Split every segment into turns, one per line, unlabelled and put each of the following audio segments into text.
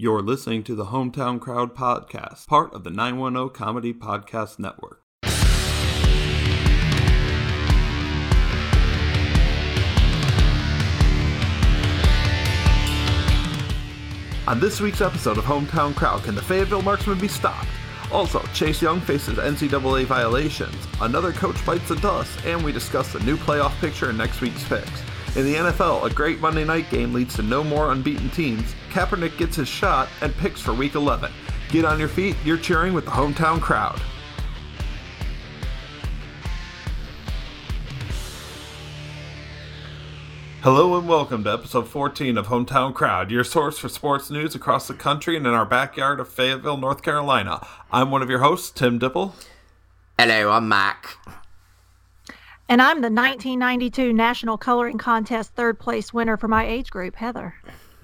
You're listening to the Hometown Crowd Podcast, part of the 910 Comedy Podcast Network. On this week's episode of Hometown Crowd, can the Fayetteville Marksman be stopped? Also, Chase Young faces NCAA violations, another coach bites the dust, and we discuss the new playoff picture in next week's picks. In the NFL, a great Monday night game leads to no more unbeaten teams. Kaepernick gets his shot and picks for week 11. Get on your feet, you're cheering with the hometown crowd. Hello and welcome to episode 14 of Hometown Crowd, your source for sports news across the country and in our backyard of Fayetteville, North Carolina. I'm one of your hosts, Tim Dipple.
Hello, I'm Mac.
And I'm the 1992 National Coloring Contest third place winner for my age group, Heather.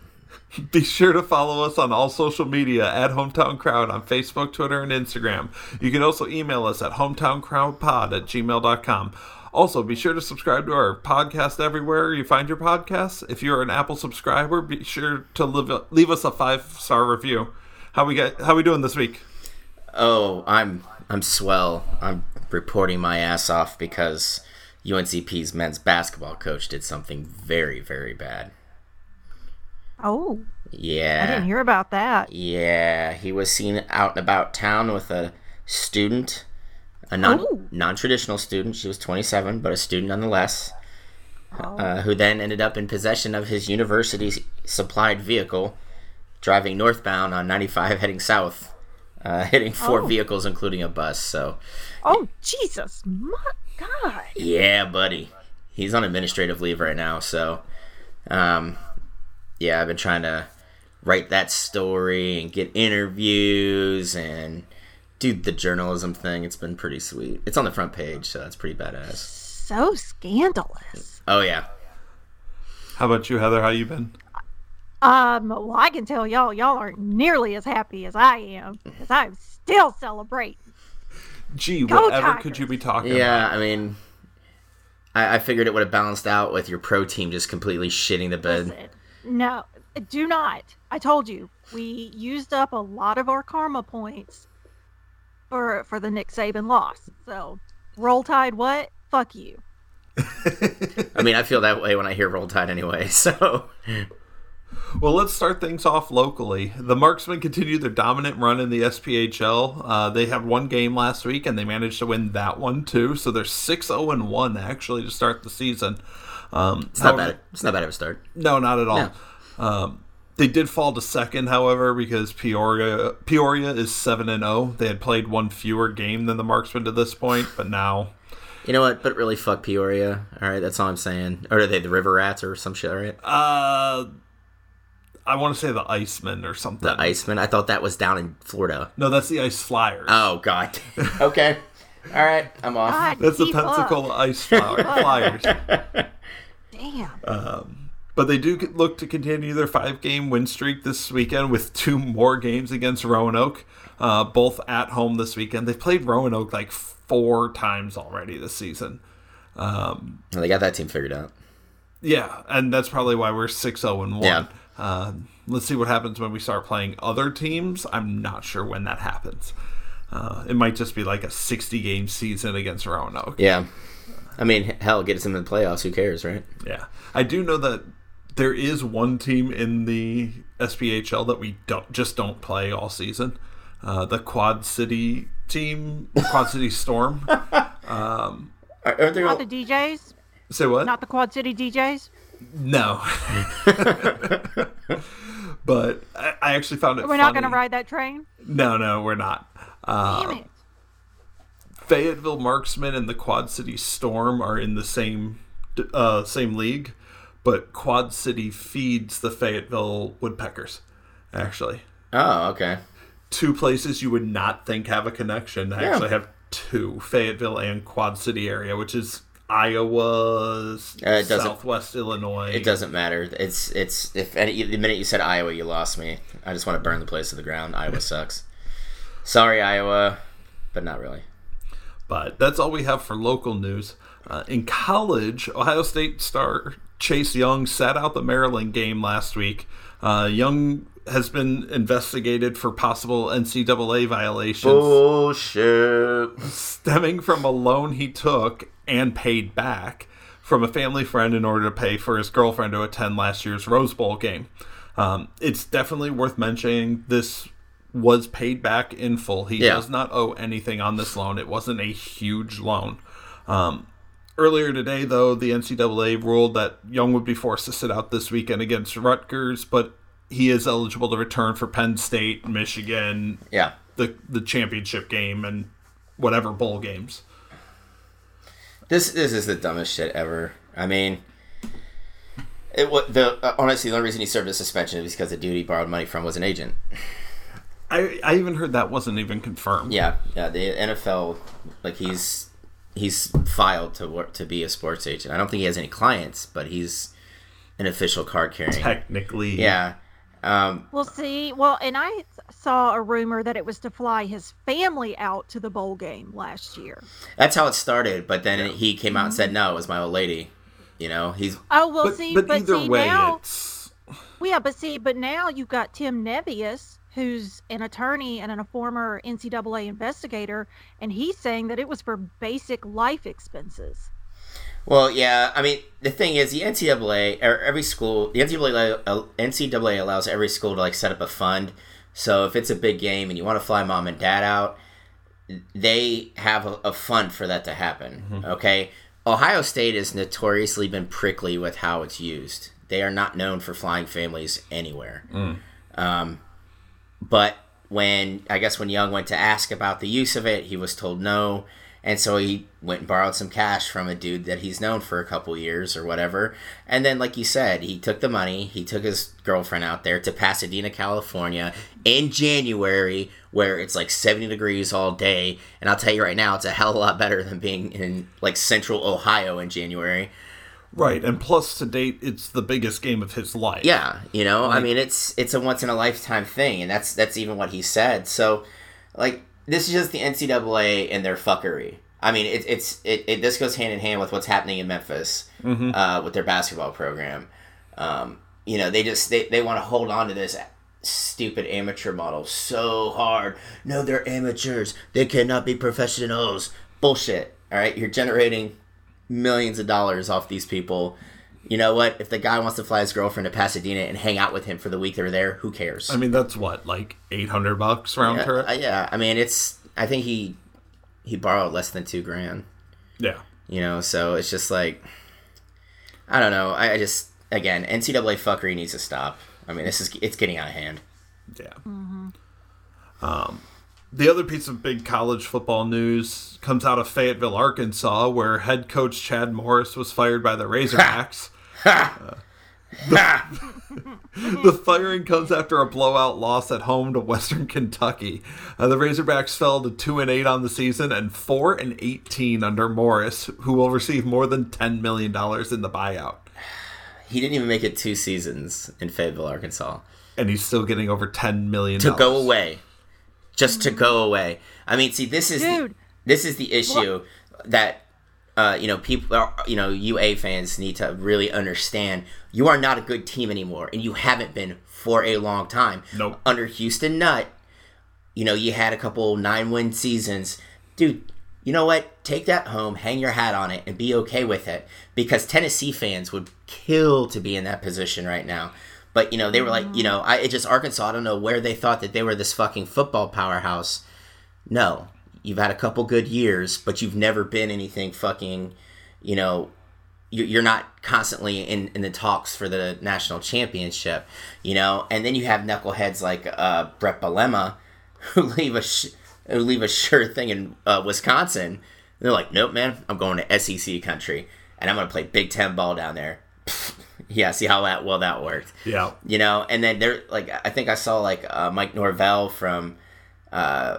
Be sure to follow us on all social media at Hometown Crowd on Facebook, Twitter, and Instagram. You can also email us at hometowncrowdpod at gmail.com. Also, be sure to subscribe to our podcast everywhere you find your podcasts. If you're an Apple subscriber, be sure to leave, leave us a five star review. How we get? How we doing this week?
Oh, I'm I'm swell. I'm reporting my ass off because UNCP's men's basketball coach did something very very bad.
Oh,
Yeah.
I didn't hear about that.
Yeah, he was seen out and about town with a student, a non
Oh.
non traditional student. She was 27, but a student nonetheless.
Oh.
Uh, who then ended up in possession of his university supplied vehicle, driving northbound on 95 heading south, uh, hitting four
Oh.
vehicles, including a bus. So,
Oh, Jesus, my God.
yeah, buddy. He's on administrative leave right now. So, um, yeah, I've been trying to write that story and get interviews and do the journalism thing. It's been pretty sweet. It's on the front page, so that's pretty badass.
So scandalous.
Oh, yeah.
How about you, Heather? How you been?
Um, well, I can tell y'all, y'all aren't nearly as happy as I am, because I'm still celebrating.
Gee,
Go
whatever
Tigers.
could you be talking about?
Yeah, I mean, I, I figured it would have balanced out with your pro team just completely shitting the bed.
Listen, no, do not. I told you, we used up a lot of our karma points for for the Nick Saban loss. So, roll tide, what? Fuck you.
I mean, I feel that way when I hear Roll Tide anyway. So,
Well, let's start things off locally. The Marksmen continue their dominant run in the SPHL. Uh, they had one game last week, and they managed to win that one too. So they're six zero and one actually to start the season. Um,
it's not bad. It's not bad of a start.
No, not at all.
No.
Um, they did fall to second, however, because Peoria Peoria is seven and zero. They had played one fewer game than the Marksmen to this point, but now
You know what? But really, fuck Peoria. All right, that's all I'm saying. Or are they the River Rats or some shit? Right?
uh, I want to say the Iceman or something.
The Iceman. I thought that was down in Florida.
no, that's the Ice Flyers.
Oh God. okay. All right, I'm off.
God,
that's the
keep up.
Pensacola Ice Flower- Flyers.
Damn.
But they do look to continue their five game win streak this weekend with two more games against Roanoke, uh, both at home this weekend. They've played Roanoke like four times already this season.
Well, they got that team figured out.
Yeah, and that's probably why we're 6 0 and 1.
Yeah.
Uh, let's see what happens when we start playing other teams. I'm not sure when that happens. Uh, it might just be like a 60 game season against Roanoke.
Yeah. I mean, hell, get us into the playoffs. Who cares, right?
Yeah. I do know that there is one team in the SPHL that we don't just don't play all season. Uh, the Quad City team, Quad City Storm.
Aren't they
Not the DJs?
Say what?
Not the Quad City DJs?
No. but I, I actually found it.
We're not going to ride that train?
No, no, we're not. Uh,
Damn it.
Fayetteville Marksmen and the Quad City Storm are in the same uh, same league, but Quad City feeds the Fayetteville Woodpeckers. Actually,
Oh, okay.
two places you would not think have a connection I actually have two Fayetteville and Quad City area, which is Iowa,
Uh,
Southwest Illinois.
It doesn't matter. It's it's if any, the minute you said Iowa, you lost me. I just want to burn the place to the ground. Iowa sucks. Sorry, Iowa, but not really.
But that's all we have for local news. Uh, in college, Ohio State star Chase Young sat out the Maryland game last week. Uh, Young has been investigated for possible NCAA violations
Bullshit.
stemming from a loan he took and paid back from a family friend in order to pay for his girlfriend to attend last year's Rose Bowl game. Um, it's definitely worth mentioning this was paid back in full. He
Yeah.
does not owe anything on this loan. It wasn't a huge loan. Um, earlier today, though, the NCAA ruled that Young would be forced to sit out this weekend against Rutgers, but he is eligible to return for Penn State, Michigan,
Yeah.
the the championship game, and whatever bowl games.
This this is the dumbest shit ever. I mean, it wa the uh, honestly the only reason he served a suspension is because the dude he borrowed money from was an agent.
I I even heard that wasn't even confirmed.
Yeah, yeah. The NFL, like he's he's filed to work to be a sports agent. I don't think he has any clients, but he's an official card carrying.
Technically,
Yeah. Um,
Well, see, well, and I saw a rumor that it was to fly his family out to the bowl game last year.
that's how it started, but then he came out and said, "No, it was my old lady." You know, he's
Oh well,
But,
see,
but
but,
either
see
way,
now,
it's
well, yeah, but see, but now you've got Tim Nevius, who's an attorney and a former NCAA investigator, and he's saying that it was for basic life expenses.
Well, yeah. I mean, the thing is, the NCAA or er, every school, the NCAA, NCAA allows every school to like set up a fund. So if it's a big game and you want to fly mom and dad out, they have a, a fund for that to happen. Mm-hmm. Okay. Ohio State has notoriously been prickly with how it's used. They are not known for flying families anywhere. Mm. Um, but when I guess when Young went to ask about the use of it, he was told no, and so he went and borrowed some cash from a dude that he's known for a couple years or whatever. And then, like you said, he took the money. He took his girlfriend out there to Pasadena, California, in January, where it's like seventy degrees all day. And I'll tell you right now, it's a hell of a lot better than being in like Central Ohio in January.
right. And plus, to date, it's the biggest game of his life.
Yeah, you know, I mean, it's it's a once in a lifetime thing, and that's that's even what he said. So, like, this is just the NCAA and their fuckery. I mean, it, it's it, it this goes hand in hand with what's happening in Memphis uh, with their basketball program. Um, you know, they just they, they want to hold on to this stupid amateur model so hard. No, they're amateurs. They cannot be professionals. Bullshit. All right, you're generating millions of dollars off these people. You know what? If the guy wants to fly his girlfriend to Pasadena and hang out with him for the week they're there, who cares?
I mean, that's what like eight hundred bucks round
yeah,
trip.
uh, yeah, I mean, it's. I think he he borrowed less than two grand.
yeah.
You know, so it's just like I don't know. I, I just again NCAA fuckery needs to stop. I mean, this is it's getting out of hand.
Yeah. Um, the other piece of big college football news comes out of Fayetteville, Arkansas, where head coach Chad Morris was fired by the Razorbacks. Uh, the, the firing comes after a blowout loss at home to Western Kentucky. Uh, the Razorbacks fell to two and eight on the season and four and eighteen under Morris, who will receive more than ten million dollars in the buyout,
He didn't even make it two seasons in Fayetteville, Arkansas.
and he's still getting over ten million
to go away. Just to go away. I mean see this is the, this is the issue that uh, you know people you know ua fans need to really understand you are not a good team anymore and you haven't been for a long time.
Nope.
under houston nutt you know you had a couple nine win seasons. Dude you know what? Take that home hang your hat on it and be okay with it because tennessee fans would kill to be in that position right now. But you know they were like you know i it just arkansas i don't know where they thought that they were this fucking football powerhouse. No you've had a couple good years but you've never been anything fucking you know you- you're not constantly in, in the talks for the national championship, you know, and then you have knuckleheads like uh, Bret Bielema who leave a sh- who leave a sure thing in uh, Wisconsin. they're like, nope, man, I'm going to SEC country and I'm going to play Big Ten ball down there. yeah, see how that well that worked
Yeah.
you know and then there like i think i saw like uh, mike norvell from uh,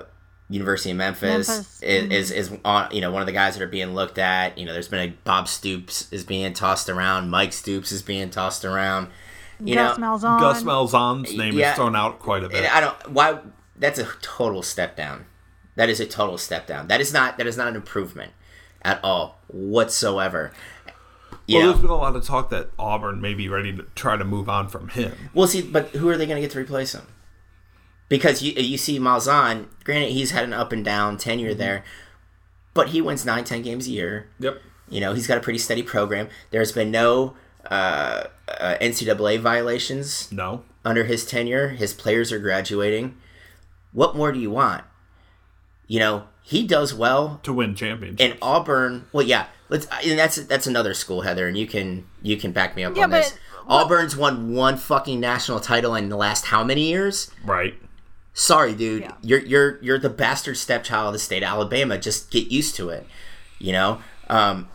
university of memphis,
Memphis,
Is, mm-hmm. is is on you know one of the guys that are being looked at you know there's been a bob stoops is being tossed around mike stoops is being tossed around you
Gus
know
Malzahn.
Gus Malzahn's name
Yeah.
is thrown out quite a bit.
i don't why that's a total step down that is a total step down that is not that is not an improvement at all whatsoever You
well,
know?
there's been a lot of talk that Auburn may be ready to try to move on from him.
Well, see, but who are they going to get to replace him? Because you you see Malzahn, granted he's had an up and down tenure
Mm-hmm.
there, but he wins nine ten games a year.
Yep.
You know he's got a pretty steady program. There's been no uh, uh, NCAA violations
No.
under his tenure. His players are graduating. What more do you want? You know he does well
To win championships.
and Auburn. Well, yeah, let's. And that's that's another school, Heather, and you can you can back me up
Yeah,
on this.
but-
Auburn's won one fucking national title in the last how many years?
right.
Sorry, dude.
Yeah.
You're you're you're the bastard stepchild of the state of Alabama. Just get used to it. You know. Um,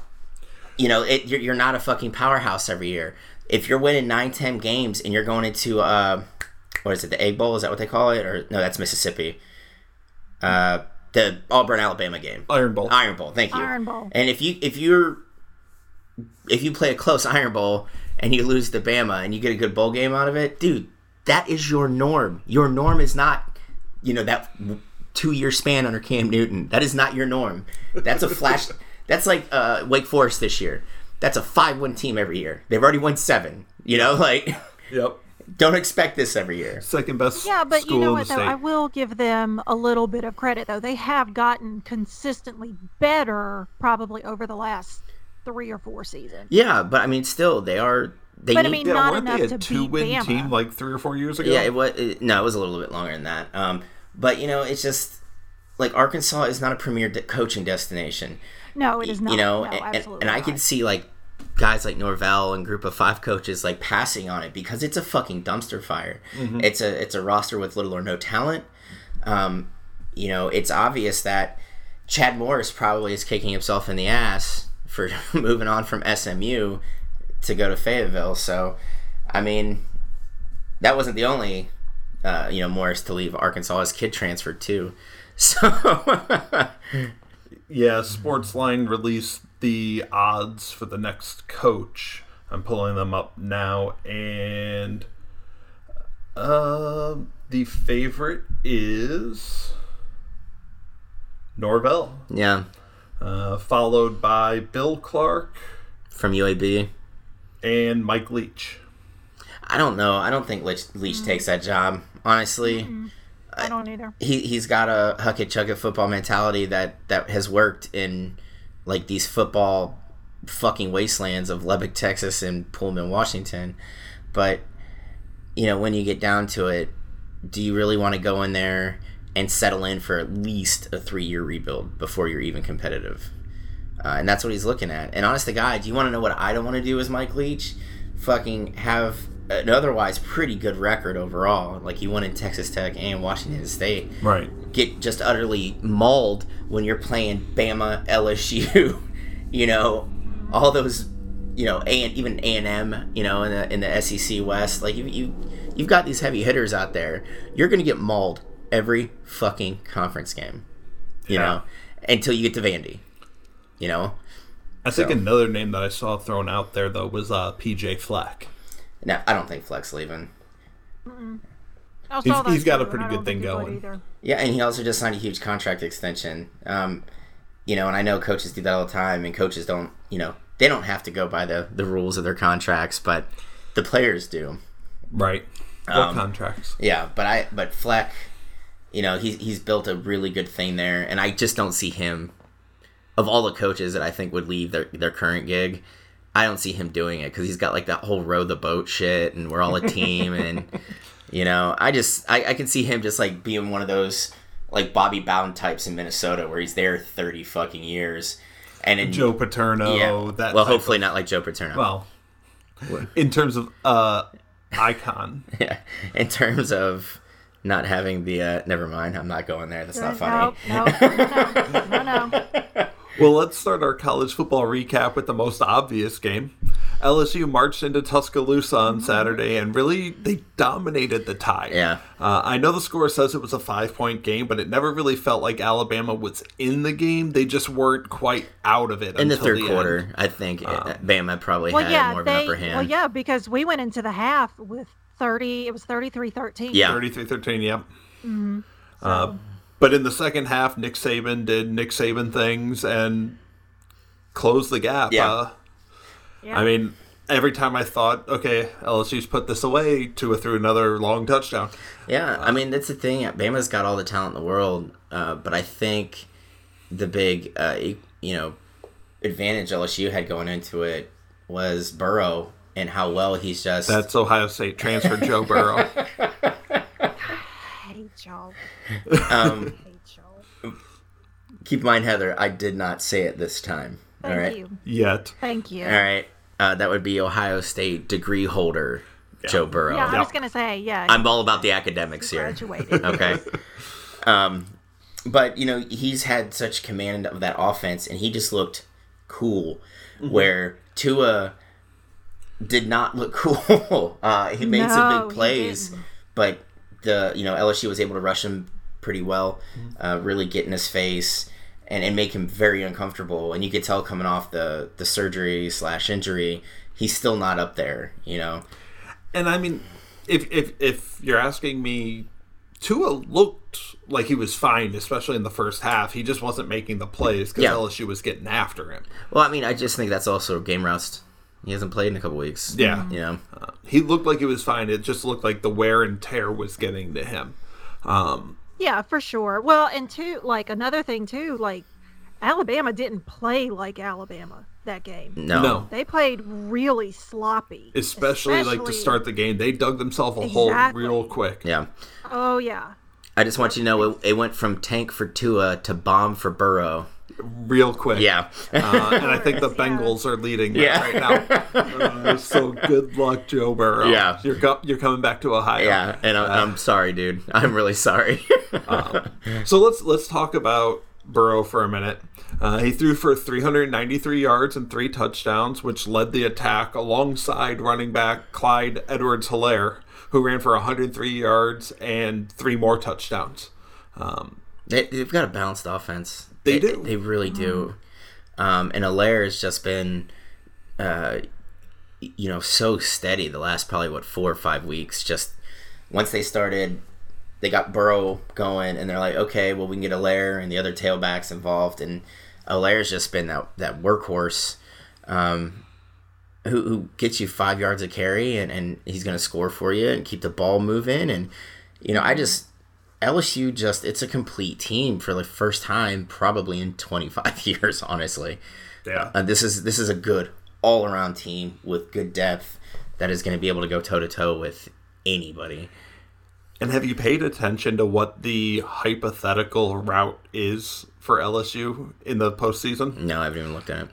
you know, it, you're, you're not a fucking powerhouse every year. If you're winning nine, ten games and you're going into uh, what is it, the Egg Bowl? Is that what they call it? Or no, that's Mississippi. Uh, the Auburn Alabama game.
Iron Bowl.
Iron Bowl. Thank you.
Iron Bowl.
And if you if you're if you play a close Iron Bowl and you lose to Bama and you get a good bowl game out of it, dude, that is your norm. Your norm is not, you know, that two year span under Cam Newton. That is not your norm. That's a flash. that's like uh, Wake Forest this year. That's a five win team every year. They've already won seven. You know, like
Yep.
don't expect this every year.
Second best
Yeah, but
school
you know what though?
state.
I will give them a little bit of credit though. They have gotten consistently better probably over the last three or four seasons.
Yeah, but I mean, still they are. They
But I mean,
yeah,
not enough
they a
to
two
beat
win
Bama.
team like three or four years ago?
Yeah, it was. It, no, it was a little bit longer than that. Um, but you know, it's just like Arkansas is not a premier de- coaching destination.
No, it is not.
You know,
no,
and, and,
absolutely
and I
not.
can see like guys like Norvell and Group of Five coaches like passing on it because it's a fucking dumpster fire.
Mm-hmm.
It's a it's a roster with little or no talent. Um, you know, it's obvious that Chad Morris probably is kicking himself in the ass for moving on from SMU to go to Fayetteville. So, I mean, that wasn't the only uh, you know Morris to leave Arkansas. His kid transferred too. So
Yeah, Sportsline released the odds for the next coach. I'm pulling them up now, and uh, the favorite is Norvell,
yeah,
uh, followed by Bill Clark
from UAB.
And Mike Leach.
I don't know. I don't think Leach, Leach mm. takes that job. Honestly,
I don't either.
he he's got a huck it chuck it football mentality that that has worked in like these football fucking wastelands of Lubbock, Texas, and Pullman, Washington. But you know, when you get down to it, do you really want to go in there and settle in for at least a three year rebuild before you're even competitive? Uh, and that's what he's looking at. And honest to God, do you want to know what I don't want to do as Mike Leach? Fucking have an otherwise pretty good record overall. Like he won in Texas Tech and Washington State.
Right.
Get just utterly mauled when you're playing Bama, LSU, you know, all those, you know, and even A and M, you know, in the in the SEC West. Like you you you've got these heavy hitters out there. You're gonna get mauled every fucking conference game, you
Yeah.
know, until you get to Vandy, you know.
I think
So-
another name that I saw thrown out there though was uh, PJ Fleck.
Now I don't think Fleck's leaving.
I
He's- he's got
too,
a pretty good thing
think he would
going.
Yeah, and he also just signed a huge contract extension. Um, you know, and I know coaches do that all the time, and coaches don't, you know, they don't have to go by the the rules of their contracts, but the players do.
Right. What
Um,
contracts?
Yeah, but I but Fleck, you know, he's he's built a really good thing there, and I just don't see him. Of all the coaches that I think would leave their their current gig, I don't see him doing it because he's got like that whole row the boat shit, and we're all a team, and you know, I just I, I can see him just like being one of those like Bobby Bowden types in Minnesota where he's there thirty fucking years, and in,
Joe Paterno.
yeah,
That
well, hopefully
of-
not like Joe Paterno.
well, in terms of uh, icon.
yeah, in terms of not having the uh, never mind, I'm not going there. That's not funny.
No, no, no, no, no.
Well, let's start our college football recap with the most obvious game. LSU marched into Tuscaloosa on Saturday and really they dominated the tie.
Yeah.
Uh, I know the score says it was a five point game, but it never really felt like Alabama was in the game. They just weren't quite out of it
in the third
end.
quarter, I think uh, Bama probably
Well,
had
yeah,
more of
they.
an upper hand.
Well, yeah, because we went into the half with thirty. It was 33-13.
Yeah.
33 13, yep. Uh, but in the second half, Nick Saban did Nick Saban things and closed the gap.
Yeah.
Uh,
Yeah.
I mean, every time I thought, okay, LSU's put this away, Tua threw another long touchdown.
Yeah, I mean that's the thing. Bama's got all the talent in the world, uh, but I think the big, uh, e- you know, advantage LSU had going into it was Burrow and how well he's just.
That's Ohio State transfer Joe Burrow.
I hate y'all.
um,
I hate y'all.
keep in mind, Heather, I did not say it this time.
Thank
all right.
you.
Yet.
Thank you.
All right. Uh, that would be Ohio State degree holder Joe Burrow.
Yeah, I
Yeah.
was gonna say, yeah.
I'm all about the academics here.
graduated.
okay. Um, but you know he's had such command of that offense, and he just looked cool.
Mm-hmm.
Where Tua did not look cool. Uh, he made some big plays, but the you know LSU was able to rush him pretty well,
Mm-hmm.
uh, really get in his face. And, and make him very uncomfortable, and you could tell coming off the, the surgery slash injury, he's still not up there. You know,
And I mean, if if if you're asking me, Tua looked like he was fine, especially in the first half. He just wasn't making the plays because
Yeah.
LSU was getting after him.
well, I mean, I just think that's also game rust. He hasn't played in a couple weeks.
Yeah,
you know,
he looked like he was fine. It just looked like the wear and tear was getting to him. Um,
Yeah, for sure. Well, and two, like another thing too, like Alabama didn't play like Alabama that game.
no,
no,
They played really sloppy.
especially, like to start the game, they dug themselves a hole real quick.
yeah.
Oh yeah.
I just want you to know it, it went from tank for Tua to bomb for Burrow.
Real quick.
Yeah,
Uh, and I think the
Yeah.
Bengals are leading that
Yeah.
right now. Uh, so good luck, Joe Burrow.
Yeah.
you're go- you're coming back to Ohio.
yeah, and I, I'm sorry, dude. I'm really sorry.
So let's let's talk about Burrow for a minute. Uh, he threw for 393 yards and three touchdowns, which led the attack alongside running back Clyde Edwards-Hilaire, who ran for 103 yards and three more touchdowns. Um,
they, they've got a balanced offense.
They do.
They really do. Um, and Hilaire has just been, uh, you know, so steady the last probably what four or five weeks. Just once they started, they got Burrow going, and they're like, okay, well we can get Hilaire and the other tailbacks involved, and Hilaire's just been that that workhorse. Um, who, who gets you five yards of carry and, and he's going to score for you and keep the ball moving and you know I just LSU just it's a complete team for the first time probably in 25 years honestly
yeah.
uh, this is this is a good all around team with good depth that is going to be able to go toe to toe with anybody
And have you paid attention to what the hypothetical route is for LSU in the postseason?
no I haven't even looked at it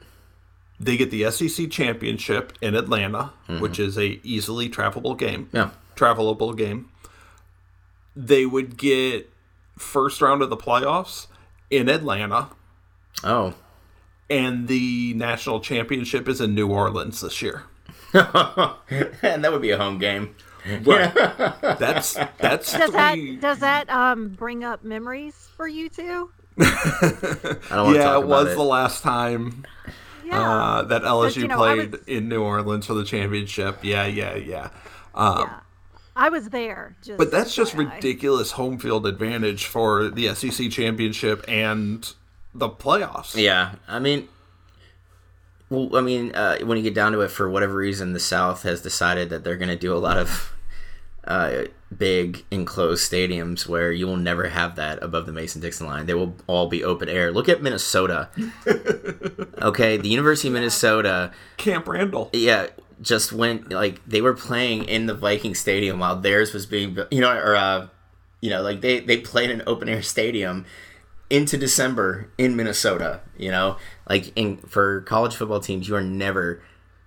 They get the SEC championship in Atlanta, which is a easily travelable game.
yeah
travelable game. They would get first round of the playoffs in Atlanta,
oh
and the national championship is in New Orleans this year.
and that would be a home game
Right. that's that's
Does that does that um bring up memories for you two?
I don't want
Yeah,
talk
it
about
was
it
the last time
Yeah.
uh, that LSU
you know,
played
was-
in New Orleans for the championship. Yeah, yeah, yeah. Um,
yeah. I was there. Just
But that's just
FYI.
ridiculous home field advantage for the SEC championship and the playoffs.
Yeah, I mean, well, I mean, uh, when you get down to it, for whatever reason, the South has decided that they're going to do a lot of uh, big enclosed stadiums where you will never have that above the Mason Dixon line. They will all be open air. Look at Minnesota. okay, the University of Minnesota.
Camp Randall.
Yeah, just went like they were playing in the Viking Stadium while theirs was being, built, you know, or uh, you know, like they they played in an open air stadium into December in Minnesota. You know, like in for college football teams, you are never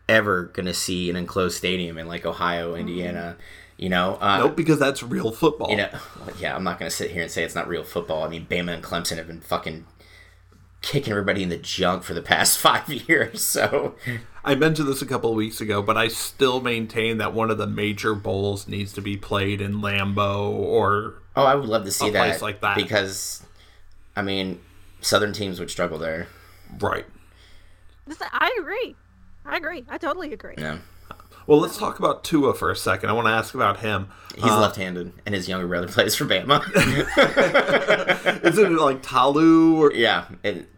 ever gonna see an enclosed stadium in like Ohio, Indiana. You know, uh,
Nope, because that's real football.
you know, yeah, I'm not gonna sit here and say it's not real football. I mean, Bama and Clemson have been fucking kicking everybody in the junk for the past five years. So
I mentioned this a couple of weeks ago, but I still maintain that one of the major bowls needs to be played in Lambeau or
Oh, I would love to see
A
that,
place like that.
because, I mean, Southern teams would struggle there.
right.
I agree. I agree. I totally agree.
You know,
Well, let's talk about Tua for a second. I want to ask about him.
he's
Uh,
left-handed, and his younger brother plays for Bama.
Isn't it like Talu or
yeah, and,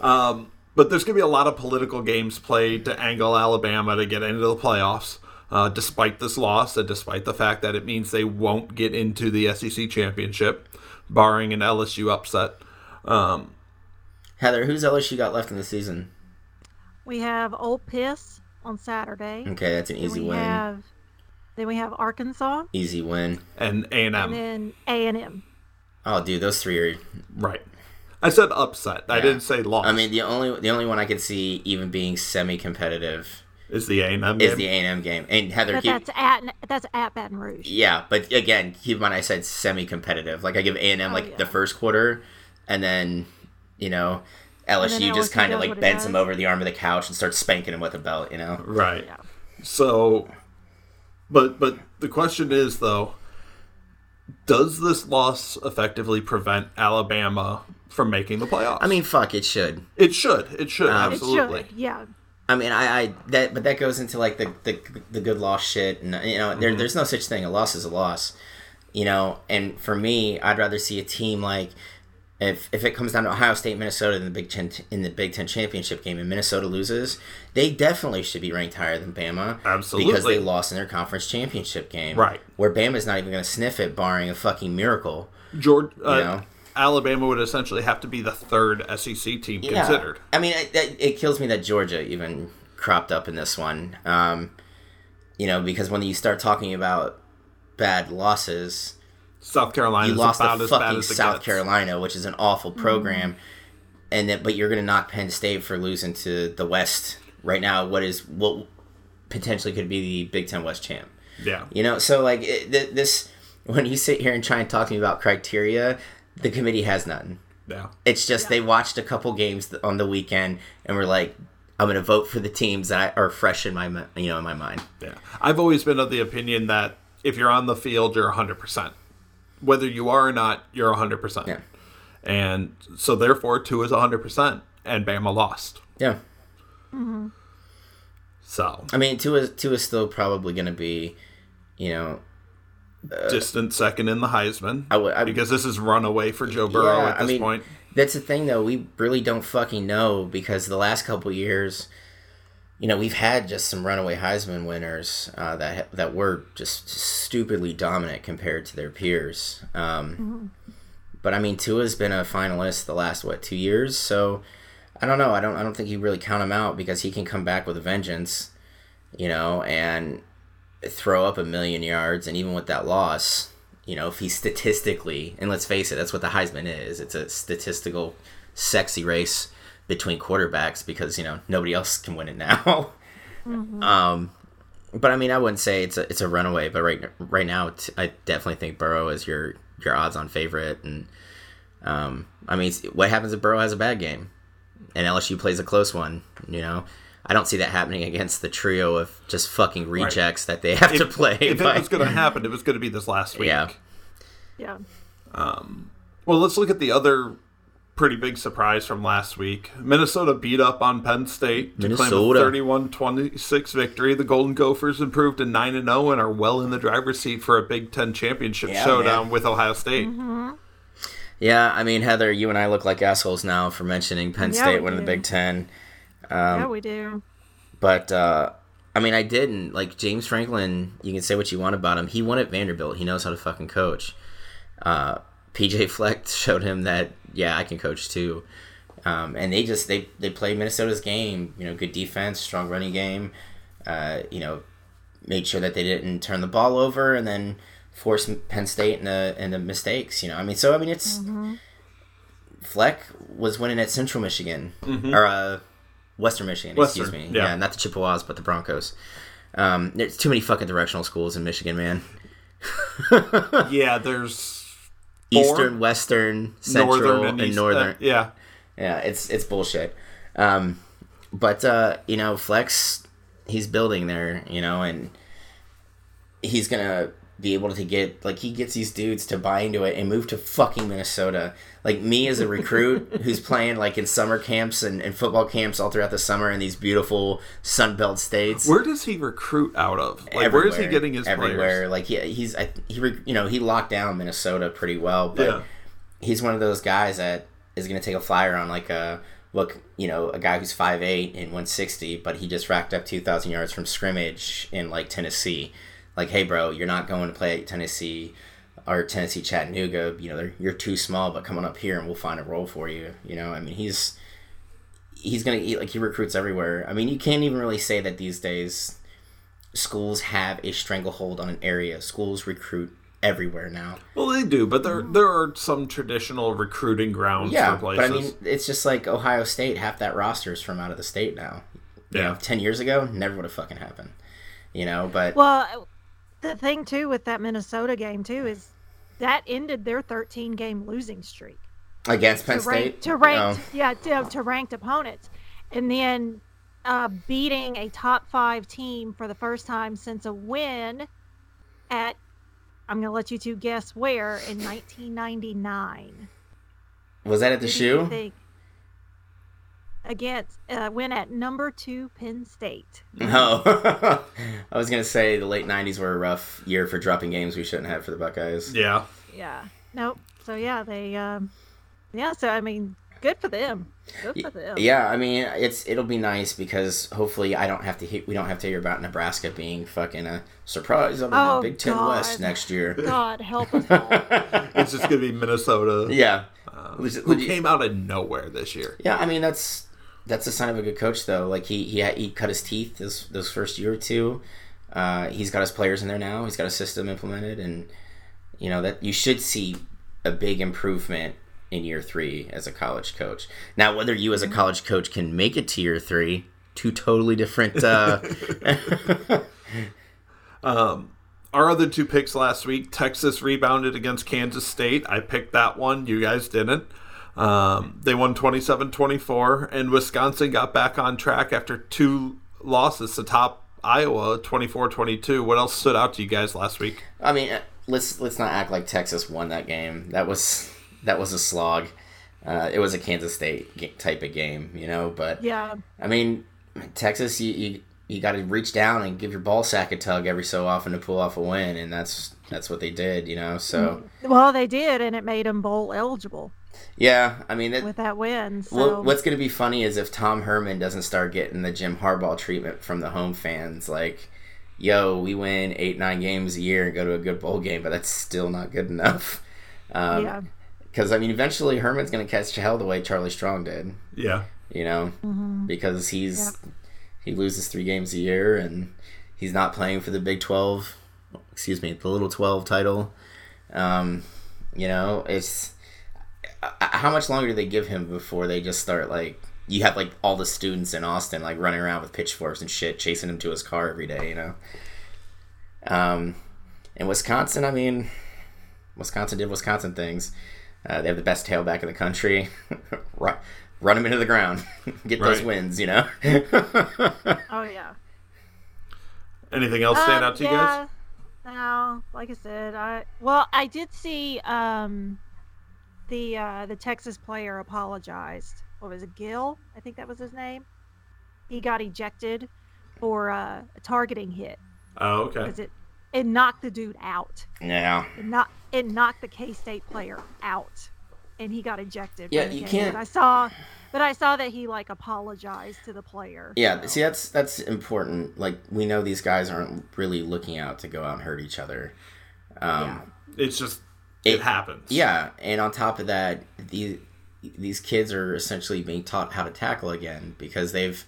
but there's going to be a lot of political games played to angle Alabama to get into the playoffs, uh, despite this loss and despite the fact that it means they won't get into the SEC championship, barring an LSU upset. Um,
Heather, who's LSU got left in the season?
We have Old Piss on Saturday.
Okay, that's an
Then
easy
we
win.
have then we have Arkansas
Easy win.
and A and
and
M,
then A and M.
Oh, dude, those three are.
right? I said upset. I didn't say loss.
I mean, the only the only one I could see even being semi-competitive
is the A and M
is
game?
the A and M game. And Heather,
But
keep,
that's at that's at Baton Rouge.
yeah, but again, keep in mind I said semi-competitive. Like I give A and M
Oh,
like
yeah.
the first quarter, and then you know LSU just kind of like bends him over the arm of the couch and starts spanking him with a belt. You know.
right.
Yeah.
So, but but the question is though, does this loss effectively prevent Alabama from making the playoffs?
I mean, fuck, it should.
it should. It should
Um,
It
absolutely.
should. Yeah.
I mean, I, I that, but that goes into like the the, the good loss shit, and you know, there, there's no such thing. A loss is a loss, you know. And for me, I'd rather see a team like if if it comes down to Ohio State, Minnesota in the Big Ten in the Big Ten championship game, and Minnesota loses, they definitely should be ranked higher than Bama,
Absolutely.
because they lost in their conference championship game,
Right.
Where Bama's not even going to sniff it, barring a fucking miracle.
George, uh,
know?
Alabama would essentially have to be the third SEC team
Yeah.
considered.
I mean, it, it, it kills me that Georgia even cropped up in this one. Um, you know, because when you start talking about bad losses,
South Carolina
you lost
about
to
as bad
fucking
as
South
gets.
Carolina, which is an awful mm. program, and that but you're going to knock Penn State for losing to the West right now. What is what potentially could be the Big Ten West champ?
Yeah.
You know, so like it, th- this when you sit here and try and talk to me about criteria, the committee has nothing.
Yeah.
It's just they watched a couple games th- on the weekend and were like, "I'm going to vote for the teams that are fresh in my mi- you know in my mind."
Yeah. I've always been of the opinion that if you're on the field, you're 100%. Whether you are or not, you're 100%.
Yeah,
And so therefore, Tua is 100%, and Bama lost.
yeah. Mm-hmm.
So,
I mean, Tua is Tua is still probably going to be, you know, uh,
distant second in the Heisman.
I would I,
because this is runaway for Joe Burrow
Yeah,
at
I
this
mean-
point.
that's the thing though. We really don't fucking know because the last couple years, you know, we've had just some runaway Heisman winners uh, that that were just stupidly dominant compared to their peers. Um, But I mean, Tua's been a finalist the last what two years, so I don't know. I don't. I don't think you really count him out because he can come back with a vengeance, you know, and throw up a million yards. And even with that loss, you know, if he statistically, and let's face it, that's what the Heisman is. It's a statistical, sexy race between quarterbacks because you know nobody else can win it now. Um, but I mean, I wouldn't say it's a it's a runaway. But right right now, t- I definitely think Burrow is your your odds on favorite. And um, I mean, what happens if Burrow has a bad game and LSU plays a close one? You know. I don't see that happening against the trio of just fucking rejects that they have to play.
If
but-
it was going to happen, it was going to be this last week.
Yeah.
Yeah.
Well, let's look at the other pretty big surprise from last week. Minnesota beat up on Penn State to
Minnesota.
claim a 31-26 victory. The Golden Gophers improved to 9 and 0 and are well in the driver's seat for a Big 10 championship
Yeah,
showdown
man.
with Ohio State.
Yeah, I mean, Heather, you and I look like assholes now for mentioning Penn
Yeah,
State
we
winning the. Big Ten.
yeah, we do.
But uh, I mean, I didn't like James Franklin. You can say what you want about him. He won at Vanderbilt. He knows how to fucking coach. Uh, PJ Fleck showed him that yeah, I can coach too. Um, and they just they they play Minnesota's game. You know, good defense, strong running game. Uh, you know, made sure that they didn't turn the ball over and then force Penn State into into mistakes. You know, I mean, so I mean, it's Fleck was winning at Central Michigan or uh, Western Michigan. excuse me.
yeah.
Yeah. not the Chippewas, but the Broncos. Um, there's too many fucking directional schools in Michigan, man.
Yeah, there's Four?
Eastern, Western, Central, and,
East-
Northern.
uh, yeah.
Yeah, it's it's bullshit. Um, but uh, you know, Fleck's, he's building there, you know, and he's gonna be able to get like he gets these dudes to buy into it and move to fucking Minnesota. Like me as a recruit who's playing like in summer camps and, and football camps all throughout the summer in these beautiful Sunbelt states.
Where does he recruit out of? Like, where is he getting his
everywhere?
players?
Like he, he's I, he you know he locked down Minnesota pretty well, but
Yeah.
he's one of those guys that is going to take a flyer on like a look, you know, a guy who's 5'8 and 160, but he just racked up 2,000 yards from scrimmage in like Tennessee. Like, hey, bro, you're not going to play at Tennessee or Tennessee Chattanooga. You know, you're too small, but come on up here and we'll find a role for you. You know, I mean, he's he's gonna eat like he recruits everywhere. I mean, you can't even really say that these days schools have a stranglehold on an area. Schools recruit everywhere now.
Well, they do, but there there are some traditional recruiting grounds
Yeah,
for
but. I mean, it's just like Ohio State. Half that roster is from out of the state now. You
Yeah.
know, ten years ago, never would have fucking happened. You know, but
Well, the thing too with that Minnesota game too is that ended their 13 game losing streak
against Penn
to rank
State,
to ranked
oh,
yeah to, to ranked opponents, and then uh, beating a top five team for the first time since a win at I'm gonna let you two guess where in 1999.
was that at the shoe?
Think? Against uh, win at number two Penn State.
Oh, I was gonna say the late '90s were a rough year for dropping games we shouldn't have for the Buckeyes.
yeah,
Yeah. Nope. So yeah, they um yeah, so I mean, good for them. Good for them.
Yeah, I mean, it's it'll be nice because hopefully I don't have to hear, we don't have to hear about Nebraska being fucking a surprise of the
Oh,
Big Ten
God.
West next year.
God help us all.
it's just gonna be Minnesota,
yeah, Legit-
who came out of nowhere this year.
yeah. I mean, that's that's a sign of a good coach, though. Like he he he cut his teeth this those first year or two. Uh, he's got his players in there now. He's got a system implemented, and you know that you should see a big improvement in year three as a college coach. Now, whether you as a college coach can make it to year three, two totally different. Uh,
Our other two picks last week, Texas rebounded against Kansas State. I picked that one. You guys didn't. Um, they won 27 24, and Wisconsin got back on track after two losses to top Iowa 24 22. What else stood out to you guys last week?
I mean, uh, let's let's not act like Texas won that game. That was that was a slog. Uh, it was a Kansas State type of game, you know. But
Yeah.
I mean, Texas, you you, you got to reach down and give your ball sack a tug every so often to pull off a win, and that's that's what they did, you know. So
Well, they did, and it made them bowl eligible
yeah, I mean, that,
with that win. So
What, what's going to be funny is if Tom Herman doesn't start getting the Jim Harbaugh treatment from the home fans. Like, yo, we win eight, nine games a year and go to a good bowl game, but that's still not good enough. Um,
yeah.
Because, I mean, eventually Herman's going to catch hell the way Charlie Strong did,
Yeah.
you know?
Mm-hmm.
Because he's he loses three games a year and he's not playing for the Big 12, excuse me, the Little 12 title. Um, you know, it's uh, how much longer do they give him before they just start like you have like all the students in Austin like running around with pitchforks and shit chasing him to his car every day, you know. Um, in Wisconsin, I mean, Wisconsin did Wisconsin things. Uh, they have the best tailback in the country. run, run him into the ground, get those wins, you know.
Oh yeah.
Anything else stand
Um,
out to you guys?
No, like I said, I well, I did see um the uh the Texas player apologized. What was it, Gill? I think that was his name. He got ejected for uh, a targeting hit
Oh, okay.
because it it knocked the dude out.
yeah,
It knocked it knocked the K State player out, and he got ejected.
Yeah, you
game.
can't-
But I saw, but I saw that he like apologized to the player.
yeah.
so-
See, that's that's important. Like we know these guys aren't really looking out to go out and hurt each other. Um,
It's just, it,
It-
happens.
Yeah, and on top of that, these these kids are essentially being taught how to tackle again because they've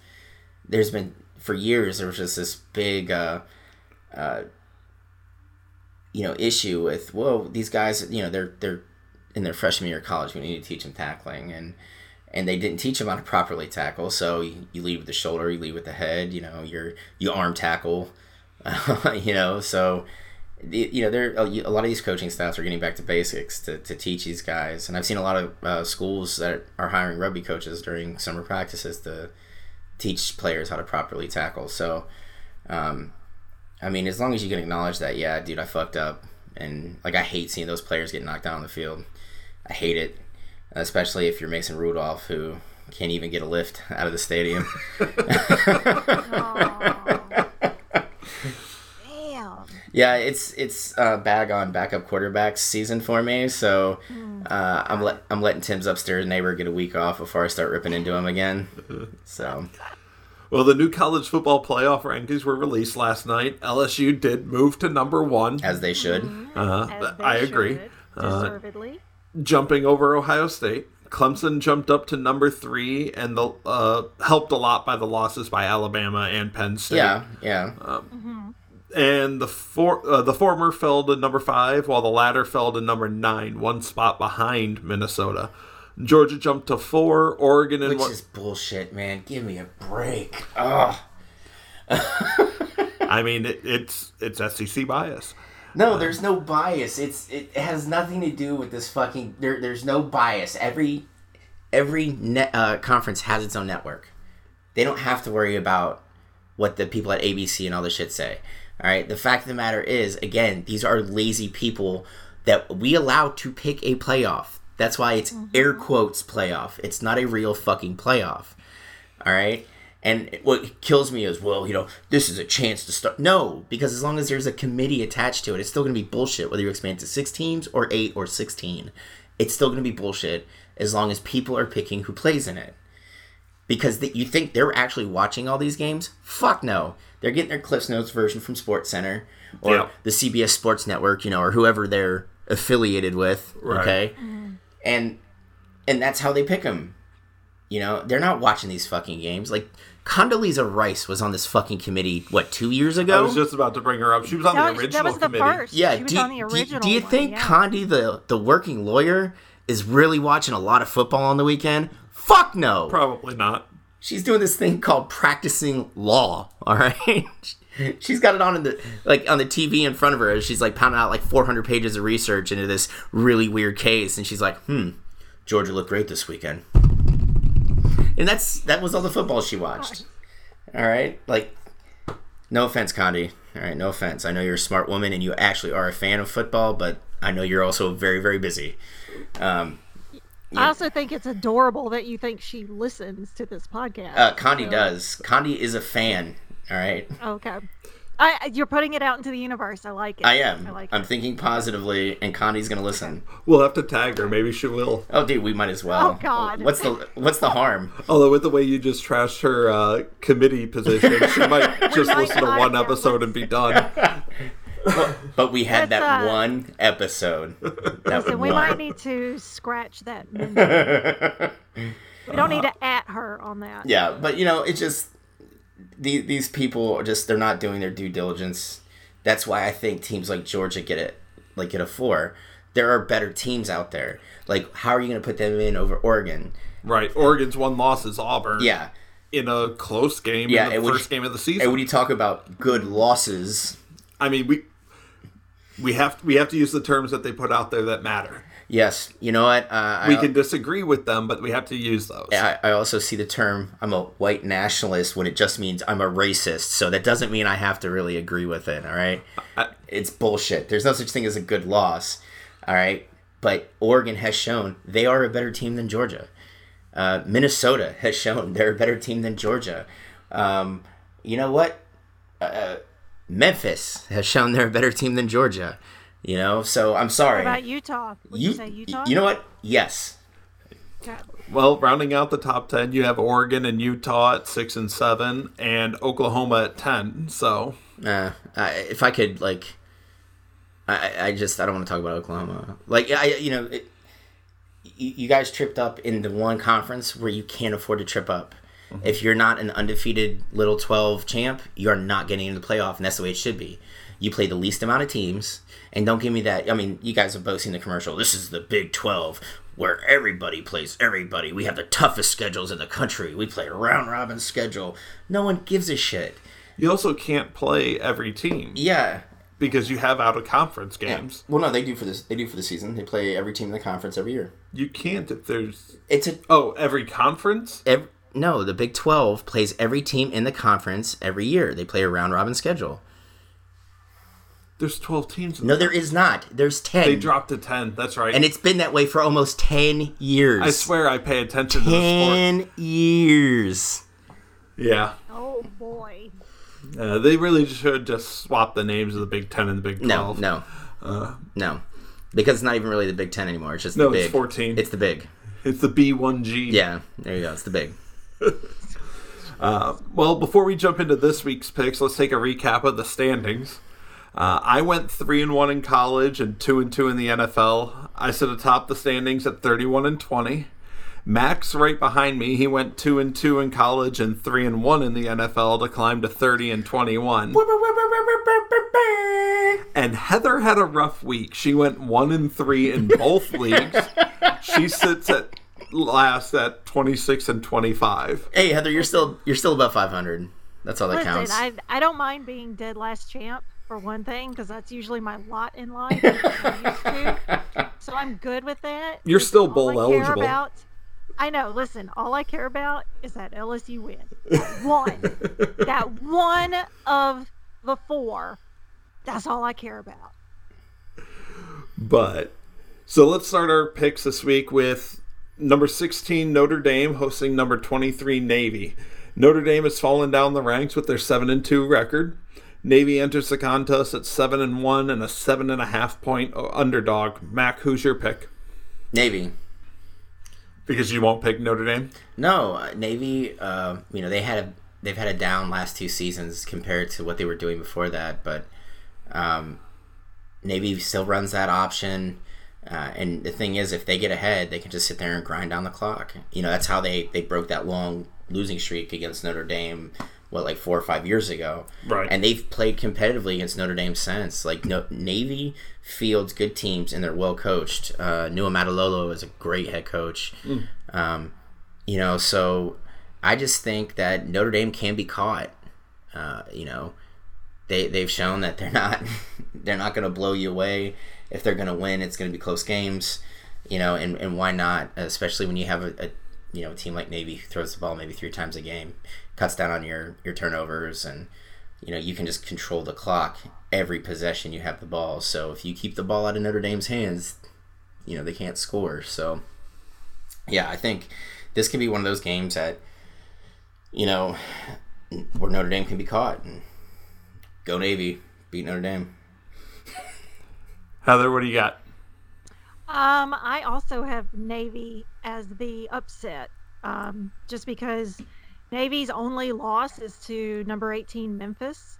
there's been for years there was just this big uh, uh, you know issue with whoa these guys you know they're they're in their freshman year of college we need to teach them tackling and and they didn't teach them how to properly tackle so you, you lead with the shoulder you lead with the head you know you're you arm tackle you know so you know, there a lot of these coaching staffs are getting back to basics to, to teach these guys, and I've seen a lot of uh, schools that are hiring rugby coaches during summer practices to teach players how to properly tackle. So, um, I mean, as long as you can acknowledge that, yeah, dude, I fucked up, and like I hate seeing those players get knocked down on the field. I hate it, especially if you're Mason Rudolph, who can't even get a lift out of the stadium.
Aw. Damn.
Yeah, it's it's uh, bag on backup quarterbacks season for me. So uh, I'm let I'm letting Tim's upstairs neighbor get a week off before I start ripping into him again. So
Well, the new college football playoff rankings were released last night. LSU did move to number one,
as they should.
uh,
As they
I agree.
should,
Uh,
Deservedly.
Jumping over Ohio State. Clemson jumped up to number three, and the uh, helped a lot by the losses by Alabama and Penn State.
Yeah, yeah.
and the for, uh, the former fell to number five, while the latter fell to number nine, one spot behind Minnesota. Georgia jumped to four. Oregon and
Which is bullshit, man. Give me a break. Ugh.
I mean, it, it's it's SEC bias.
No, there's no bias. It's it has nothing to do with this fucking. There, there's no bias. Every every net, uh, conference has its own network. They don't have to worry about what the people at ABC and all this shit say. All right. The fact of the matter is, again, these are lazy people that we allow to pick a playoff. That's why it's air quotes playoff. It's not a real fucking playoff. All right. And what kills me is, well, you know, this is a chance to start. No, because as long as there's a committee attached to it, it's still going to be bullshit. Whether you expand to six teams or eight or sixteen, it's still going to be bullshit as long as people are picking who plays in it. Because the, you think they're actually watching all these games? Fuck no. They're getting their Cliffs Notes version from Sports Center or
Yeah.
the CBS Sports Network, you know, or whoever they're affiliated with.
Right.
Okay, mm-hmm. and and that's how they pick them. You know, they're not watching these fucking games. Like Condoleezza Rice was on this fucking committee what two years ago?
I was just about to bring her up. She was on
That
the
was,
original
that was the
committee.
first.
yeah,
she was
do,
on the
you- do, do you
one,
think
yeah.
Condi, the the working lawyer, is really watching a lot of football on the weekend? Fuck no.
Probably not.
She's doing this thing called practicing law. All right. She's got it on in the like on the TV in front of her. as She's like pounding out like 400 pages of research into this really weird case, and she's like, "Hmm, Georgia looked great this weekend." And that's that was all the football she watched. All right, like, no offense, Condi. All right, no offense. I know you're a smart woman and you actually are a fan of football, but I know you're also very, very busy. Um,
I also think it's adorable that you think she listens to this podcast.
uh, Condi
So-
does. Condi is a fan. All right.
Okay. I, you're putting it out into the universe. I like it.
I am.
I like it.
I'm
it.
thinking positively, and Connie's gonna listen.
We'll have to tag her. Maybe she will.
Oh, dude, we might as well.
Oh, God.
What's the What's the harm?
Although with the way you just trashed her uh, committee position, she might just
might
listen to one episode and be done.
But we had
Let's,
that
uh,
one episode. That
Listen, we might need to scratch that we don't need to at her on that.
Yeah, but you know, it just these these people are just they're not doing their due diligence. That's why I think teams like Georgia get it like get a four. There are better teams out there. Like, how are you going to put them in over Oregon?
Right. Oregon's one loss is Auburn.
Yeah,
In a close game
Yeah,
in the first
you-
game of the
and
season.
when you talk about good losses,
I mean, we we have we have to use the terms that they put out there that matter.
Yes, you know what? Uh,
We
I,
can disagree with them, but we have to use those.
I, I also see the term I'm a white nationalist when it just means I'm a racist. So that doesn't mean I have to really agree with it. All right,
I-
it's bullshit. There's no such thing as a good loss. All right, but Oregon has shown they are a better team than Georgia. Uh, Minnesota has shown they're a better team than Georgia. Um, you know what? Uh, Memphis has shown they're a better team than Georgia. You know, so I'm sorry.
What about Utah? Would you, say Utah?
you know what? Yes,
Okay.
Well, rounding out the top ten, you have Oregon and Utah at six and seven, and Oklahoma at ten. So
Uh, I, if I could, like, I, I just I don't want to talk about Oklahoma. Like, I you know, it, you, you guys tripped up in the one conference where you can't afford to trip up. If you're not an undefeated Little Twelve champ, you are not getting into the playoff, and that's the way it should be. You play the least amount of teams, and don't give me that. I mean, you guys have both seen the commercial. This is the Big Twelve, where everybody plays everybody. We have the toughest schedules in the country. We play a round robin schedule. No one gives a shit.
you also can't play every team
Yeah,
because you have out of conference games.
Well, no, they do for this. They do for the season. They play every team in the conference every year.
You can't if there's
It's a
oh every conference.
ev no. The Big Twelve plays every team in the conference every year. They play a round robin schedule.
There's twelve teams.
No, there is not. There's ten,
They dropped to ten. That's right.
and it's been that way for almost ten years.
I swear I pay attention to the sport.
ten years.
Yeah.
Oh boy.
Uh, they really should just swap the names of the Big Ten and the Big
No,
Twelve.
no, no, No. because it's not even really the Big Ten anymore. It's just
No,
the big.
it's 14.
It's the big.
It's the B1G.
Yeah, there you go. It's the big.
Well, before we jump into this week's picks, let's take a recap of the standings. Uh, I went three and one in college and two and two in the NFL. I sit atop the standings at thirty-one and twenty. Max right behind me. He went two and two in college and three and one in the NFL to climb to thirty and twenty-one. And Heather had a rough week. She went one and three in both leagues. She sits at last at twenty-six and twenty-five.
Hey Heather, you're still you're still above 500. That's all that
Listen,
counts.
I I don't mind being dead last champ for one thing because that's usually my lot in life. I'm. So I'm good with that.
You're
Listen,
still bowl
I care
eligible.
About, I know. Listen, all I care about is that LSU win. That one. that one of the four. That's all I care about.
But so let's start our picks this week with number 16 Notre Dame hosting number 23 Navy. Notre Dame has fallen down the ranks with their 7 and 2 record. Navy enters the contest at 7 and 1 and a 7.5 point underdog. Mac, who's your pick?
Navy.
Because you won't pick Notre Dame?
No, uh, Navy. Uh, you know they had a they've had a down last two seasons compared to what they were doing before that, but um, Navy still runs that option. Uh, and the thing is, if they get ahead, they can just sit there and grind down the clock. You know that's how they they broke that long losing streak against Notre Dame. What like four or five years ago,
Right.
And they've played competitively against Notre Dame since. Like no, Navy fields good teams and they're well coached. Uh, Niumatalolo is a great head coach. Um, you know, so I just think that Notre Dame can be caught. Uh, you know, they they've shown that they're not they're not going to blow you away. If they're going to win, it's going to be close games. You know, and, and why not? Especially when you have a, a you know a team like Navy who throws the ball maybe three times a game, cuts down on your your turnovers, and you know you can just control the clock every possession you have the ball. So if you keep the ball out of Notre Dame's hands, you know they can't score. So yeah, I think this can be one of those games that you know where Notre Dame can be caught. And go Navy, beat Notre Dame.
Heather, what do you got?
Um, I also have Navy as the upset, um, just because Navy's only loss is to number 18 Memphis,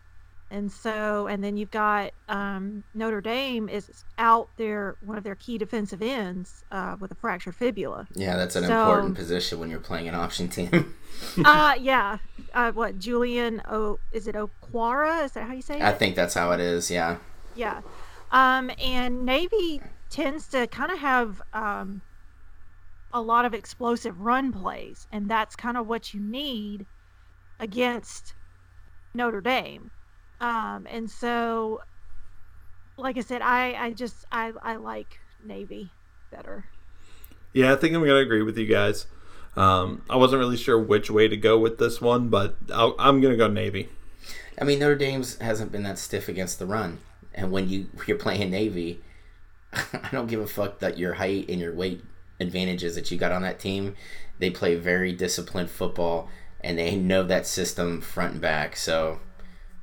and so and then you've got um, Notre Dame is out there, one of their key defensive ends uh, with a fractured fibula.
Yeah, that's an
So-
important position when you're playing an option team.
uh, yeah, uh, what Julian? O is it Okwara? Is that how you say it?
I think that's how it is. Yeah.
Yeah. Um, and Navy tends to kind of have um, a lot of explosive run plays, and that's kind of what you need against Notre Dame. Um, and so, like I said, I, I just I, I like Navy better.
Yeah, I think I'm going to agree with you guys. Um, I wasn't really sure which way to go with this one, but I'll, I'm going to go Navy.
I mean, Notre Dame's hasn't been that stiff against the run, and when you you're playing Navy, I don't give a fuck that your height and your weight advantages that you got on that team. They play very disciplined football, and they know that system front and back. So,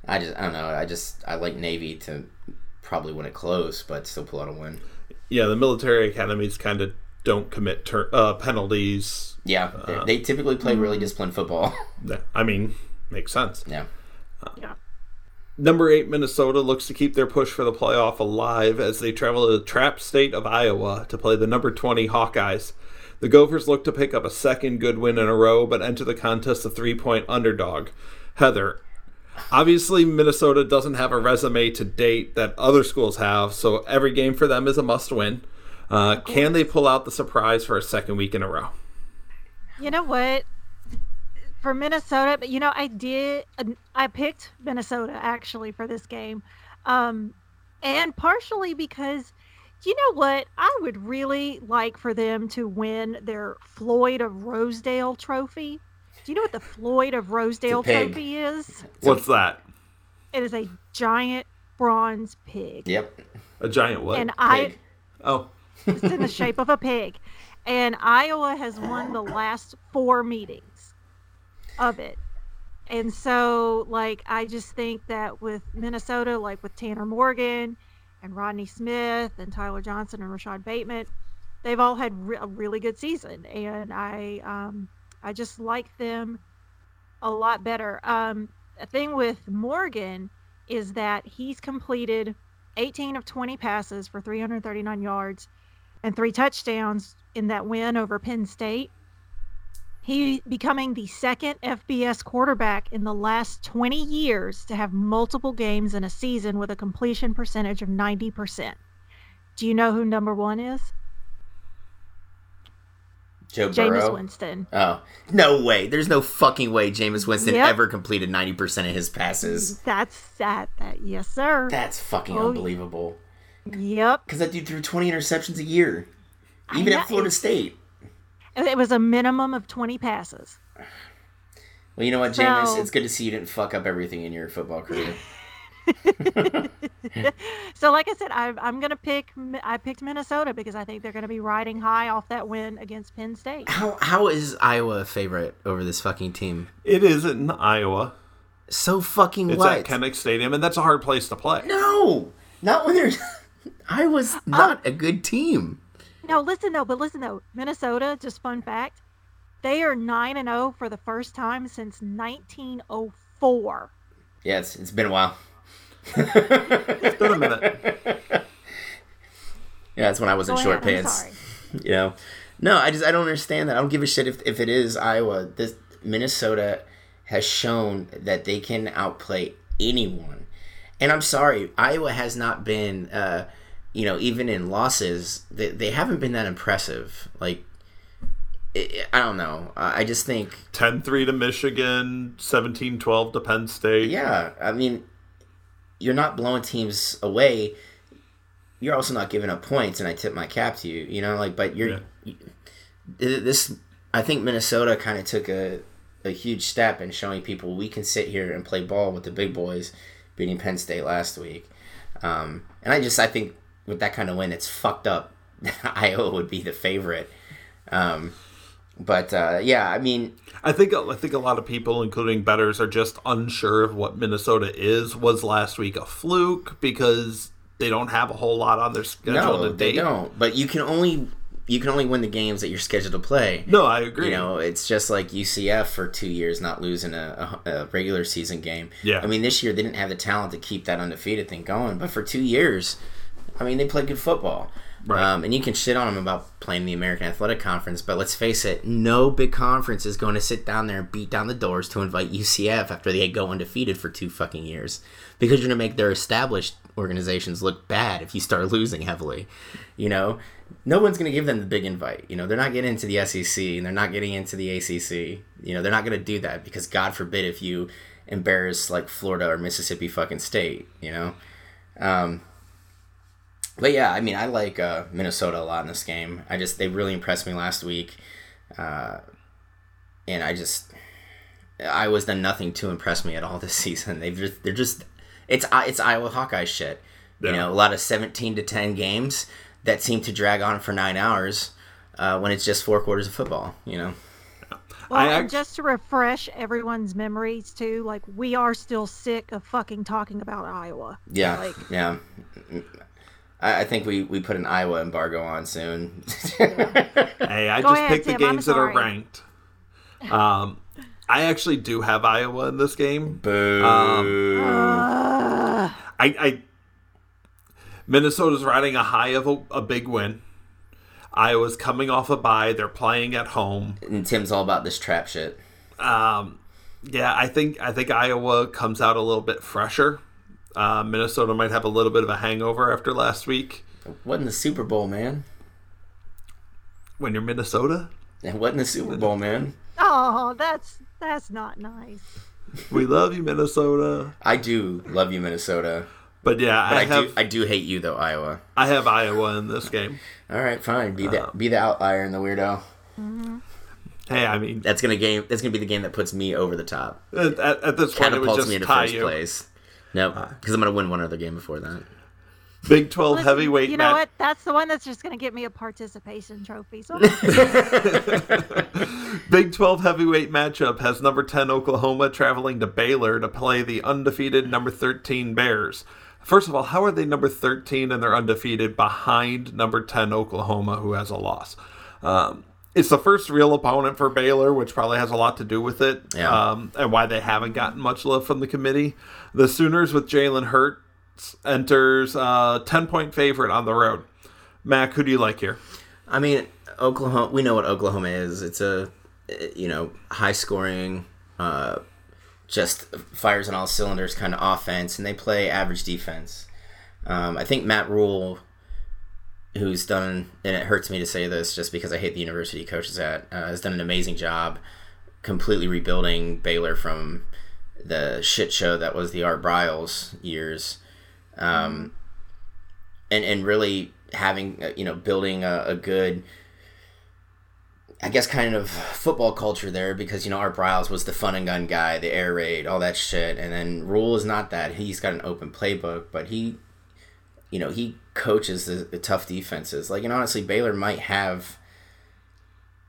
I just I don't know. I just I like Navy to probably win it close, but still pull out a win.
Yeah, the military academies kind of don't commit tur- uh, penalties.
Yeah, they, they typically play really disciplined football.
I mean, makes sense.
yeah.
Yeah.
Number eight, Minnesota looks to keep their push for the playoff alive as they travel to the trap state of Iowa to play the number 20 Hawkeyes. The Gophers look to pick up a second good win in a row, but enter the contest a three point underdog. Heather, obviously, Minnesota doesn't have a resume to date that other schools have, so every game for them is a must win. Uh, can they pull out the surprise for a second week in a row?
You know what? For Minnesota, but you know, I did. I picked Minnesota actually for this game, um, and partially because, you know what? I would really like for them to win their Floyd of Rosedale Trophy. Do you know what the Floyd of Rosedale. Trophy is?
What's that?
It is a giant bronze pig,
Yep.
A giant what?
and I.
Pig.
oh,
It's in the shape of a pig. And Iowa has won the last four meetings of it. And so, like, I just think that with Minnesota, like with Tanner Morgan and Rodney Smith and Tyler Johnson and Rashod Bateman, they've all had re- a really good season, and I um, I just like them a lot better. Um, the thing with Morgan is that he's completed 18 of 20 passes for 339 yards and three touchdowns in that win over Penn State. He becoming the second FBS quarterback in the last 20 years to have multiple games in a season with a completion percentage of 90%. Do you know who number one is?
Joe
Jameis Winston.
Oh no way! There's no fucking way Jameis Winston
Yep.
ever completed ninety percent of his passes.
That's that. That yes, sir.
That's fucking
Oh,
unbelievable.
Yep.
Because that dude threw twenty interceptions a year, even
know,
at Florida State.
It was a minimum of 20 passes.
Well, you know what, Jameis?
So-
It's good to see you didn't fuck up everything in your football career.
So, like I said, I, I'm gonna pick. I picked Minnesota because I think they're gonna be riding high off that win against Penn State.
How how is Iowa a favorite over this fucking team?
It is in Iowa.
So fucking
It's
what?
at Kinnick Stadium, and that's a hard place to play.
no, not when there's. was uh, not a good team.
No, listen though, but listen though, Minnesota. Just fun fact, they are nine and zero for the first time since 1904.
Yeah, it's, it's been a while.
It's been a minute.
Yeah, that's when I was in
Go
short
ahead, I'm
pants.
sorry.
You know, no, I just I don't understand that. I don't give a shit if if it is Iowa. This Minnesota has shown that they can outplay anyone, and I'm sorry, Iowa has not been. Uh, you know, even in losses, they, they haven't been that impressive. Like, I I don't know. I just think
10-3 to Michigan, 17-12 to Penn State.
Yeah, I mean, you're not blowing teams away. You're also not giving up points, and I tip my cap to you. You know, like, but you're
Yeah.
you- this. I think Minnesota kind of took a a huge step in showing people we can sit here and play ball with the big boys, beating Penn State last week. Um, and I just I think with that kind of win, it's fucked up. Iowa would be the favorite. Um, but uh, yeah, I mean,
I think I think a lot of people, including betters, are just unsure of what Minnesota is. Was last week a fluke because they don't have a whole lot on their schedule
no,
to
they
date?
don't. But you can only you can only win the games that you're scheduled to play.
No, I agree.
You know, it's just like UCF for two years not losing a, a, a regular season game.
Yeah.
I mean, this year they didn't have the talent to keep that undefeated thing going, but for two years, I mean, they play good football.
Right.
Um, and you can shit on them about playing the American Athletic Conference, but let's face it, no big conference is going to sit down there and beat down the doors to invite UCF after they go undefeated for two fucking years. Because you're going to make their established organizations look bad if you start losing heavily. You know, no one's going to give them the big invite. You know, they're not getting into the SEC and they're not getting into the ACC. You know, they're not going to do that because God forbid if you embarrass like Florida or Mississippi fucking state, you know? Um, but yeah, I mean, I like uh, Minnesota a lot in this game. I just they really impressed me last week, uh, and I just Iowa's done nothing to impress me at all this season. They've just they're just it's it's Iowa Hawkeye shit. You know, a lot of seventeen to ten games that seem to drag on for nine hours uh, when it's just four quarters of football. You know,
Well,
I
and just to refresh everyone's memories too, like we are still sick of fucking talking about Iowa.
yeah,
Like,
yeah. I, I think we, we put an Iowa embargo on soon.
Hey, I
Go
just
ahead,
picked the
Tim, I'm
games that are ranked. Um, I actually do have Iowa in this game.
Boo.
uh,
I, I Minnesota's riding a high of a, a big win. Iowa's coming off a bye. They're playing at home.
and Tim's all about this trap shit.
Um, yeah, I think I think Iowa comes out a little bit fresher. Uh, Minnesota might have a little bit of a hangover after last week.
What in the Super Bowl, man?
When you're Minnesota,
And what in the Super Bowl, man?
oh, that's that's not nice.
we love you, Minnesota.
I do love you, Minnesota,
But yeah,
but
I,
I,
have
do I do hate you though, Iowa.
I have Iowa in this game.
All right, fine. Be the
Uh,
be the outlier and the weirdo.
Hey, I mean,
That's gonna game. That's gonna be the game that puts me over the top.
at, at, at this point, it would
Catapults
just
me into
tie
first
you.
place. Nope, because I'm gonna win one other game before that.
Big 12
Listen,
heavyweight
You know
match.
what? That's the one that's just going to get me a participation trophy. So
Big 12 heavyweight matchup has number 10 Oklahoma traveling to Baylor to play the undefeated number 13 Bears. First of all, how are they number 13 and they're undefeated behind number 10 Oklahoma, who has a loss? Um, it's the first real opponent for Baylor, which probably has a lot to do with it,
Yeah.
um, and why they haven't gotten much love from the committee. The Sooners with Jalen Hurts enters uh, 10 point favorite on the road. Mac, who do you like here?
I mean, Oklahoma. We know what Oklahoma is. It's a you know high scoring, uh, just fires on all cylinders kind of offense, and they play average defense. Um, I think Matt Rhule, who's done, and it hurts me to say this just because I hate the university he coaches at, uh, has done an amazing job completely rebuilding Baylor from the shit show that was the Art Briles years. Um, and and really having uh, you know building a, a good I guess kind of football culture there because you know Art Briles was the fun and gun guy, the air raid, all that shit, and then Rhule is not that. He's got an open playbook, but he, you know, he coaches the, the tough defenses. Like, and honestly, Baylor might have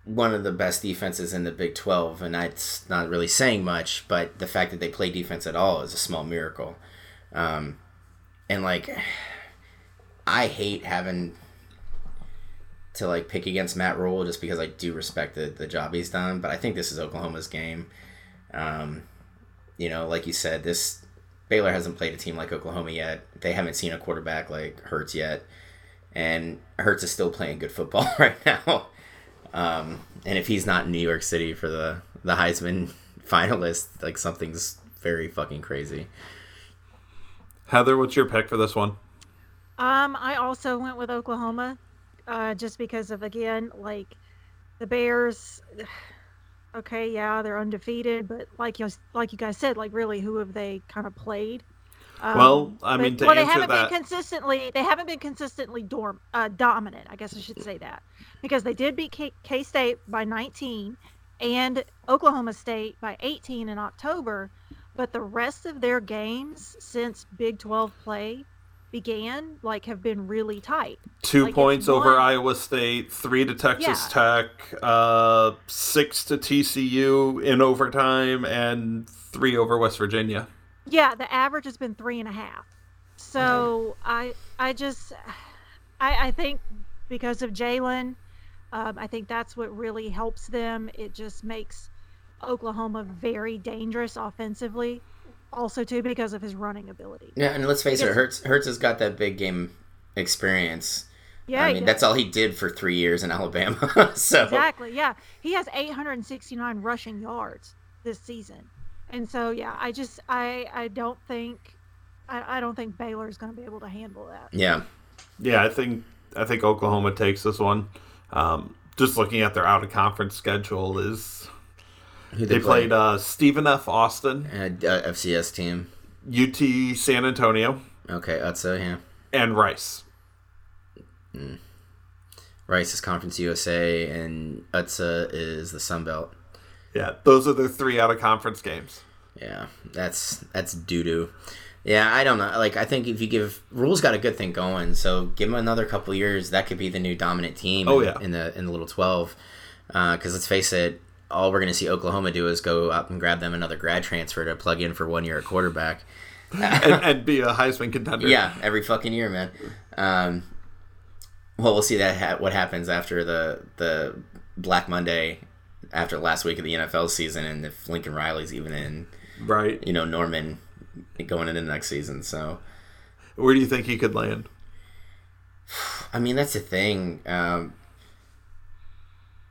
one of the best defenses in the Big Twelve, and that's not really saying much. But the fact that they play defense at all is a small miracle. Um, and like, I hate having to like pick against Matt Rhule just because I do respect the, the job he's done. But I think this is Oklahoma's game. Um, you know, like you said, this Baylor hasn't played a team like Oklahoma yet. They haven't seen a quarterback like Hurts yet, and Hurts is still playing good football right now. Um, and if he's not in New York City for the the Heisman finalist, like something's very fucking crazy.
Heather, what's your pick for this one?
Um, I also went with Oklahoma, uh, just because of again, like the Bears. Okay, yeah, they're undefeated, but like you like you guys said, like really, who have they kind of played? Um,
Well, I
but-
mean, to
well, they haven't
that-
been consistently. They haven't been consistently dorm, uh, dominant. I guess I should say that because they did beat K State by 19 and Oklahoma State by 18 in October, but the rest of their games since Big 12 play began like have been really tight.
Two
Like,
points over
one-
Iowa State, three to Texas
Yeah.
Tech, uh, six to TCU in overtime, and three over West Virginia.
Yeah, the average has been three and a half. So I I just I, I think because of Jalen, um, I think that's what really helps them. It just makes Oklahoma very dangerous offensively. Also too because of his running ability.
Yeah, and let's face it,
Because-
Hurts Hurts has got that big game experience.
Yeah,
I mean that's all he did for three years in Alabama. so
Exactly. Yeah, he has 869 rushing yards this season, and so yeah, I just I I don't think I, I don't think Baylor is going to be able to handle that.
yeah,
Yeah, I think I think Oklahoma takes this one. Um, just looking at their out of conference schedule is
who
they played uh, Stephen F. Austin,
uh, uh, FCS team.
UT San Antonio,
Okay, Utsa, yeah.
and Rice.
Rice is Conference USA, and Utsa is the Sun Belt.
Yeah, those are the three out of conference games.
Yeah, that's that's doo doo. Yeah, I don't know. Like, I think if you give Rhule's got a good thing going, so give him another couple years, that could be the new dominant team.
Oh,
in,
yeah.
in the in the Little Twelve. Because let's face it, all we're going to see Oklahoma do is go up and grab them another grad transfer to plug in for one year at quarterback.
and, and be a Heisman contender.
Yeah, every fucking year, man. Um, well, we'll see that ha- what happens after the the Black Monday after last week of the NFL season, and if Lincoln Riley's even in,
right.
you know, Norman going into next season. So,
Where do you think he could land?
I mean, that's the thing. Um,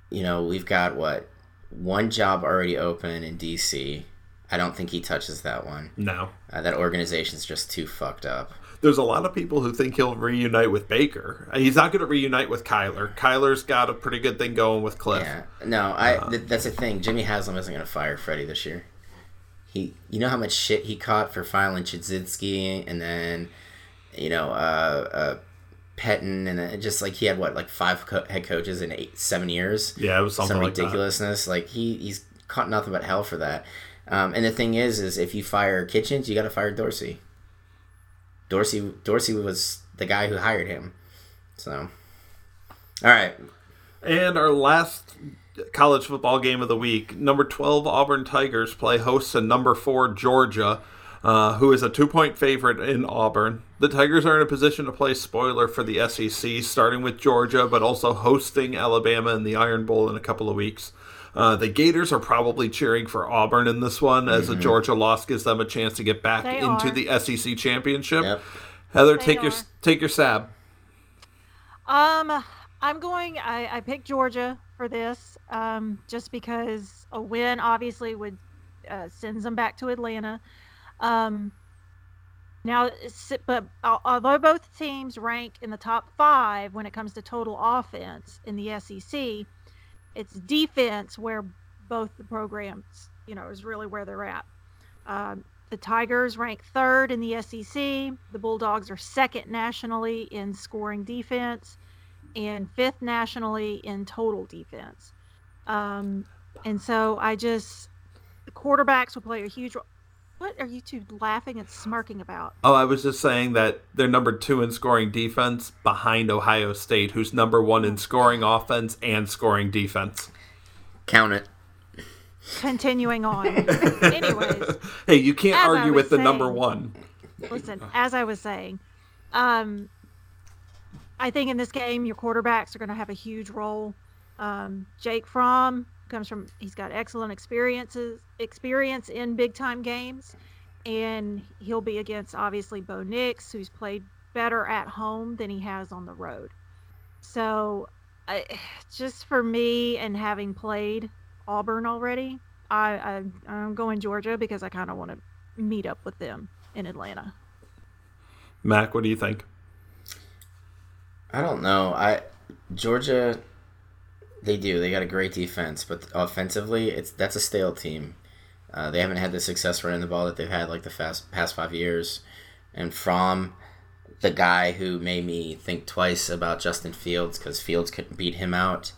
you know, we've got what one job already open in DC. I don't think he touches that one.
No.
Uh, that organization's just too fucked up.
There's a lot of people who think he'll reunite with Baker. He's not going to reunite with Kyler. Kyler's got a pretty good thing going with Cliff.
Yeah, no, I. th- that's the thing. Jimmy Haslam isn't going to fire Freddie this year. He, you know how much shit he caught for filing Chudzinski, and then, you know, uh, uh, Pettine, and then just like he had what, like five co- head coaches in eight, seven years.
Yeah, it was something
Some
like that.
ridiculousness. Like he, he's caught nothing but hell for that. Um, and the thing is, is if you fire Kitchens, you got to fire Dorsey. Dorsey, Dorsey was the guy who hired him. So, all right,
And our last college football game of the week, number 12 Auburn Tigers play host to number 4 Georgia, uh, who is a two point favorite in Auburn. The Tigers are in a position to play spoiler for the SEC, starting with Georgia, but also hosting Alabama in the Iron Bowl in a couple of weeks. Uh, the Gators are probably cheering for Auburn in this one, as a Georgia loss gives them a chance to get back
They
into
are.
the SEC championship.
Yep.
Heather,
They
take your take your sab.
Um, I'm going. I, I picked Georgia for this, um, just because a win obviously would uh, sends them back to Atlanta. Um, now, but although both teams rank in the top five when it comes to total offense in the SEC, it's defense where both the programs, you know, is really where they're at. Um, the Tigers rank third in the SEC. The Bulldogs are second nationally in scoring defense and fifth nationally in total defense. Um, and so I just, the quarterbacks will play a huge role. What are you two laughing and smirking about?
Oh, I was just saying that they're number two in scoring defense behind Ohio State, who's number one in scoring offense and scoring defense.
count it.
Continuing on. Anyways,
Hey, you can't
As
argue
was
with the number one.
listen, as I was saying, um, I think in this game your quarterbacks are going to have a huge role. Um, Jake Fromm comes from he's got excellent experiences experience in big time games, and he'll be against obviously Bo Nix, who's played better at home than he has on the road. So, I, just for me and having played Auburn already, I, I I'm going Georgia because I kind of want to meet up with them in Atlanta.
Mac, what do you think?
I don't know. I Georgia, they do. They got a great defense, but offensively, it's that's a stale team. Uh, they haven't had the success running the ball that they've had like the fast, past five years. And Fromm the guy who made me think twice about Justin Fields because Fields couldn't beat him out,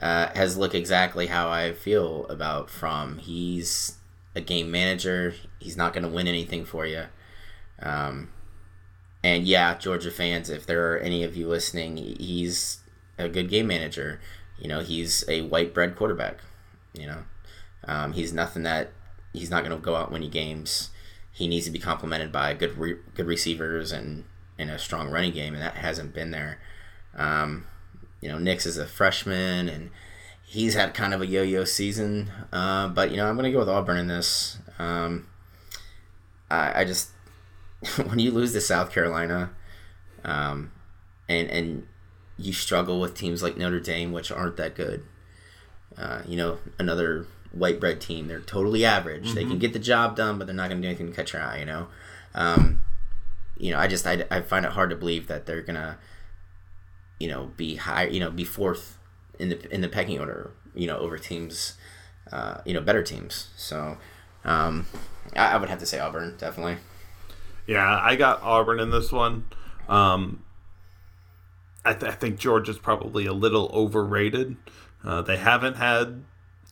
uh, has looked exactly how I feel about Fromm. He's a game manager. He's not going to win anything for you. Um, and yeah, Georgia fans, if there are any of you listening, he's a good game manager. You know, he's a white bread quarterback. You know, um, he's nothing that he's not going to go out and win you games. He needs to be complemented by good re- good receivers and, and a strong running game, and that hasn't been there. Um, you know, Nix is a freshman, and he's had kind of a yo-yo season. Uh, but you know, I'm going to go with Auburn in this. Um, I, I just when you lose to South Carolina, um, and and you struggle with teams like Notre Dame, which aren't that good. Uh, you know, another white bread team. They're totally average. They can get the job done, but they're not going to do anything to catch your eye. You know, um, you know. I just I, I find it hard to believe that they're gonna, you know, be high. You know, be fourth in the in the pecking order. You know, over teams, uh, you know, better teams. So, um, I, I would have to say Auburn definitely.
Yeah, I got Auburn in this one. Um, I, th- I think Georgia's probably a little overrated. Uh, they haven't had.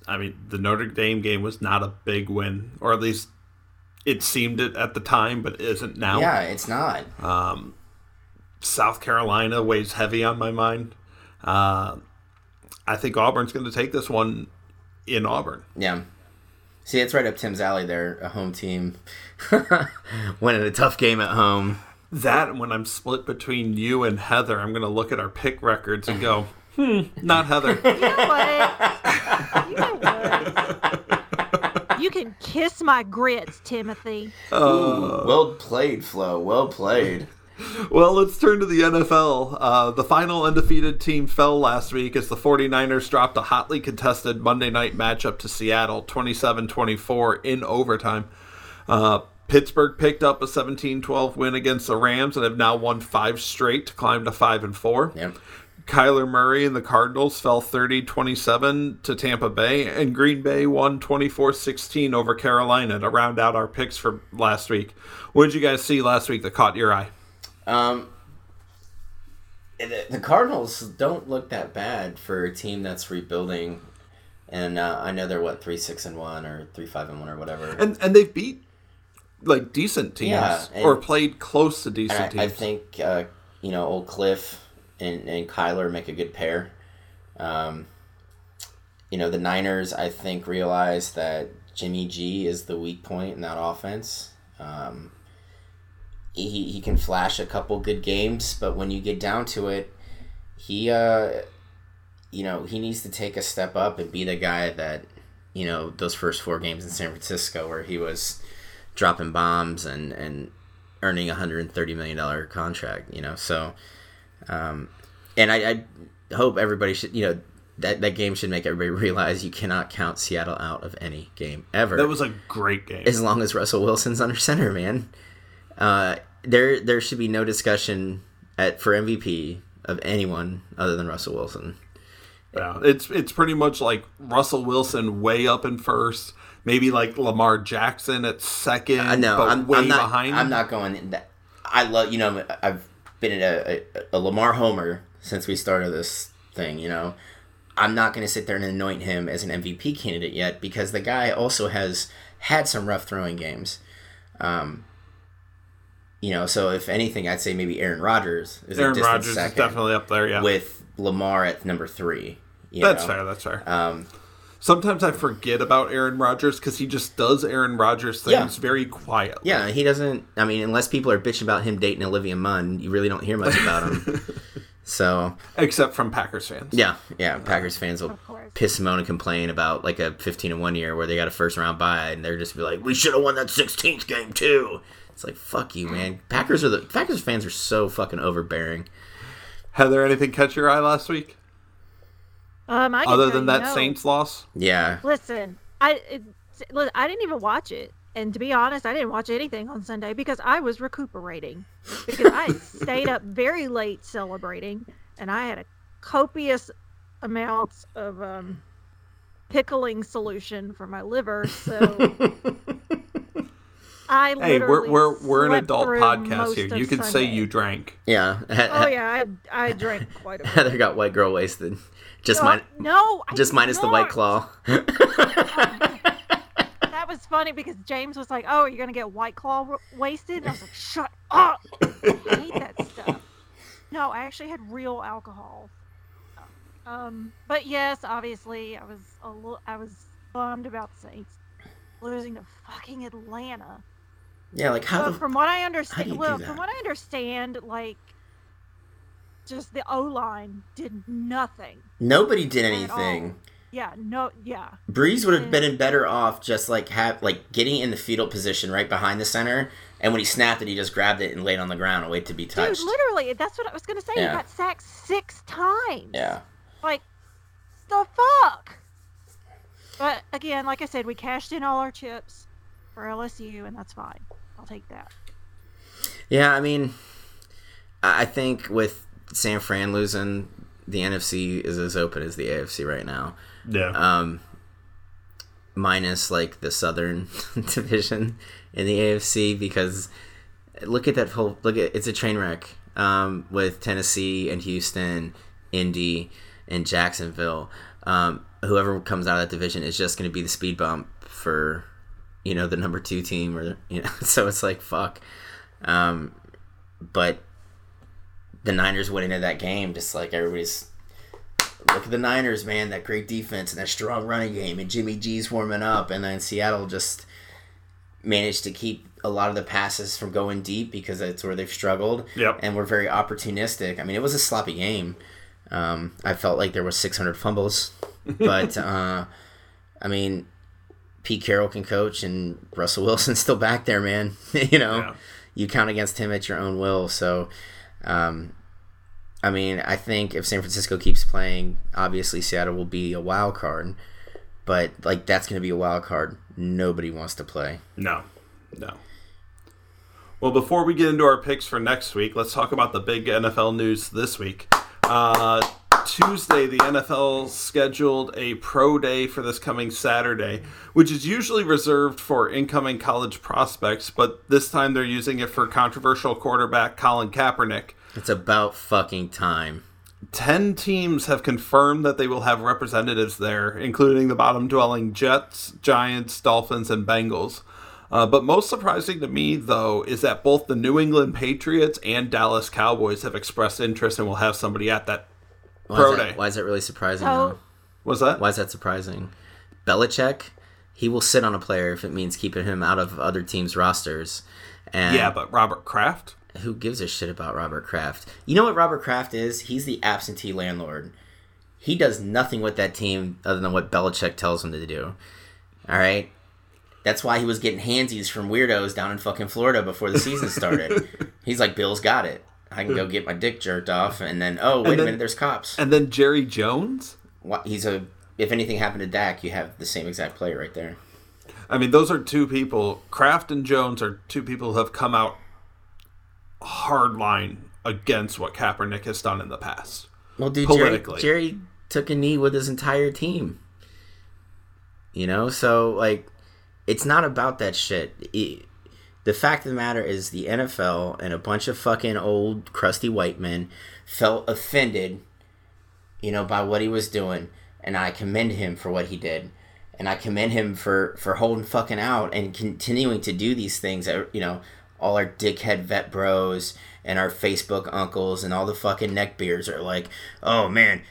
I mean, the Notre Dame game was not a big win, or at least it seemed it at the time, but isn't now.
Yeah, it's not.
South Carolina weighs heavy on my mind. Uh, I think Auburn's going to take this one in Auburn.
Yeah. See, it's right up Tim's alley there. A home team winning a tough game at home.
That when I'm split between you and Heather, I'm going to look at our pick records and go, hmm, not Heather.
You know what? You know what? You can kiss my grits, Timothy.
Oh, well played, Flo. Well played.
Well, let's turn to the NFL. Uh, the final undefeated team fell last week as the 49ers dropped a hotly contested Monday night matchup to Seattle 27 24 in overtime. Uh, Pittsburgh picked up a 17 12 win against the Rams and have now won five straight to climb to 5 and 4.
Yep.
Kyler Murray and the Cardinals fell 30 27 to Tampa Bay, and Green Bay won 24 16 over Carolina to round out our picks for last week. What did you guys see last week that caught your eye?
Um, the, the Cardinals don't look that bad for a team that's rebuilding, and uh, I know they're what three six and one or three five and one or whatever.
And and they've beat like decent teams
Yeah,
or played close to decent
I, I think uh, you know, old Cliff and, and Kyler make a good pair. Um, you know, the Niners, I think, realize that Jimmy G is the weak point in that offense. Um, he, he can flash a couple good games, but when you get down to it, he, uh, you know, he needs to take a step up and be the guy that, you know, those first four games in San Francisco where he was dropping bombs and, and earning a $130 million contract, you know, so, um, and I, I hope everybody should, you know, that, that game should make everybody realize you cannot count Seattle out of any game ever.
That was a great game.
as long as Russell Wilson's under center, man. Uh, there there should be no discussion at for MVP of anyone other than Russell Wilson.
Yeah, it's it's pretty much like Russell Wilson way up in first, maybe like Lamar Jackson at second,
I know
but
I'm,
way
I'm not
behind.
I'm not going. in That, I love you know I've been a, a, a Lamar homer since we started this thing. You know, I'm not going to sit there and anoint him as an MVP candidate yet because the guy also has had some rough throwing games. Um, you know, so if anything, I'd say maybe Aaron Rodgers is a
Aaron Rodgers is definitely up there. Yeah,
with Lamar at number three. you
that's
know?
fair. That's fair.
Um,
Sometimes I forget about Aaron Rodgers because he just does Aaron Rodgers things
Yeah.
very quietly.
yeah, he doesn't. I mean, unless people are bitching about him dating Olivia Munn, you really don't hear much about him. so
except from Packers fans.
yeah, yeah, Packers fans will piss moan and complain about like a 15 and one year where they got a first round bye and they're just be like, we should have won that 16th game too. It's like fuck you, man. Packers are the Packers fans are so fucking overbearing.
Heather, anything catch your eye last week
Um, I
other than that
no.
Saints loss?
Yeah,
Listen, I it, I didn't even watch it, and to be honest, I didn't watch anything on Sunday because I was recuperating because I stayed up very late celebrating, and I had a copious amounts of um, pickling solution for my liver, so I
Hey, we're we're we're an
adult
podcast here. You can say you drank.
yeah.
Oh yeah, I, I drank quite a bit.
Heather got white girl wasted. Just
Uh,
min-
no,
just
did
minus the white claw.
That was funny because James was like, "Oh, you're gonna get White Claw w- wasted," and I was like, "Shut up! I hate that stuff." No, I actually had real alcohol. Um, but yes, obviously, I was a little, I was bummed about Saints losing to fucking Atlanta.
Yeah, like how the
from what I understand, well, from what I understand, like, just the O line did nothing.
nobody did anything.
Yeah, no, yeah.
Brees would have been better off just like have like getting in the fetal position right behind the center, and when he snapped it, he just grabbed it and laid on the ground and waited to be touched.
Dude, literally, that's what I was gonna say.
Yeah.
He got sacked six times.
yeah,
Like, the fuck? But again, like I said, we cashed in all our chips for LSU, and that's fine. I'll take that.
yeah. I mean, I I think with San Fran losing, the NFC is as open as the AFC right now.
Yeah.
Um, minus like the Southern division in the AFC because look at that whole look at it's a train wreck um, with Tennessee and Houston, Indy, and Jacksonville. Um, whoever comes out of that division is just going to be the speed bump for you know the number two team or you know so it's like fuck. Um, but the Niners went into that game just like everybody's look at the Niners, man, that great defense and that strong running game, and Jimmy G's warming up, and then Seattle just managed to keep a lot of the passes from going deep because that's where they've struggled.
Yep.
And we're very opportunistic. I mean, it was a sloppy game. Um, I felt like there was 600 fumbles, but uh, I mean, Pete Carroll can coach, and Russell Wilson's still back there, man. you know,
Yeah.
you count against him at your own will. So, um, I mean, I think if San Francisco keeps playing, obviously Seattle will be a wild card. But like that's going to be a wild card. Nobody wants to play.
No, no. Well, before we get into our picks for next week, let's talk about the big NFL news this week. Uh, Tuesday, the NFL scheduled a pro day for this coming Saturday, which is usually reserved for incoming college prospects, but this time they're using it for controversial quarterback Colin Kaepernick.
It's about fucking time.
10 teams have confirmed that they will have representatives there, including the bottom dwelling Jets, Giants, Dolphins, and Bengals. Uh, but most surprising to me, though, is that both the New England Patriots and Dallas Cowboys have expressed interest and will have somebody at that
Why
pro
is
day.
that, why is that really surprising?
Oh.
though?
Was that?
Why is that surprising? Belichick, he will sit on a player if it means keeping him out of other teams' rosters. And
Yeah, but Robert Kraft.
who gives a shit about Robert Kraft? You know what Robert Kraft is? He's the absentee landlord. He does nothing with that team other than what Belichick tells him to do. All right? That's why he was getting handsies from weirdos down in fucking Florida before the season started. He's like, Bill's got it. I can go hmm. get my dick jerked off, and then oh wait
And
a minute, there's cops.
And then Jerry Jones.
What, he's a. If anything happened to Dak, you have the same exact player right there.
I mean, those are two people. Kraft and Jones are two people who have come out hard line against what Kaepernick has done in the past.
Well, dude, Jerry,
Politically.
Jerry took a knee with his entire team. You know, so like, it's not about that shit. It- the fact of the matter is, the NFL and a bunch of fucking old crusty white men felt offended, you know, by what he was doing, and I commend him for what he did, and I commend him for for holding fucking out and continuing to do these things. You know, all our dickhead vet bros and our Facebook uncles and all the fucking neckbeards are like, oh man,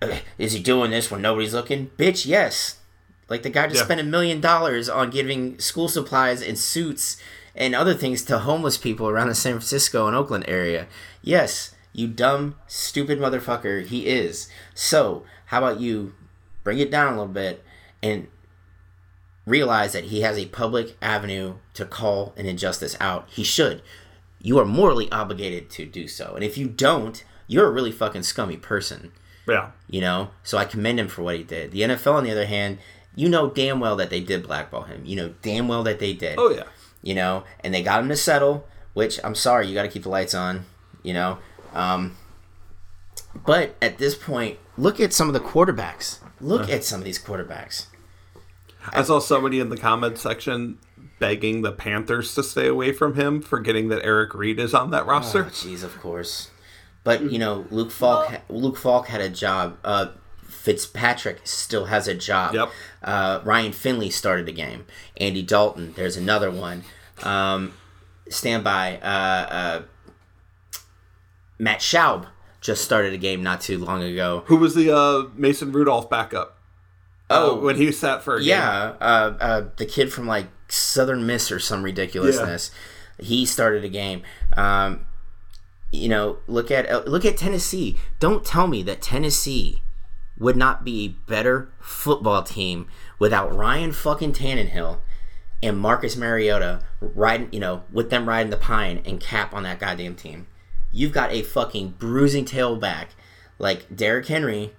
uh, is he doing this when nobody's looking? Bitch, yes. Like the guy just
Yeah.
spent a million dollars on giving school supplies and suits and other things to homeless people around the San Francisco and Oakland area. Yes, you dumb, stupid motherfucker, he is. So, how about you bring it down a little bit and realize that he has a public avenue to call an injustice out? He should. You are morally obligated to do so. And if you don't, you're a really fucking scummy person
Yeah.
you know so i commend him for what he did the nfl on the other hand you know damn well that they did blackball him you know damn well that they did
Oh yeah.
You know and they got him to settle which i'm sorry you got to keep the lights on you know um, but at this point look at some of the quarterbacks look at some of these quarterbacks
I saw somebody in the comment section begging the Panthers to stay away from him, forgetting that Eric Reid is on that roster.
Oh, jeez, of course. But you know, Luke Falk. Luke Falk had a job. Uh, Fitzpatrick still has a job.
Yep.
Uh, Ryan Finley started a game. Andy Dalton. There's another one. Um, stand by. Uh, uh, Matt Schaub just started a game not too long ago.
Who was the uh, Mason Rudolph backup?
Oh,
Uh, when he sat for a game.
Yeah, uh, uh, the kid from like Southern Miss or some ridiculousness. He started a game. Um, you know, look at uh, look at Tennessee. Don't tell me that Tennessee would not be a better football team without Ryan fucking Tannehill and Marcus Mariota riding, you know, with them riding the pine and cap on that goddamn team. You've got a fucking bruising tailback like Derrick Henry,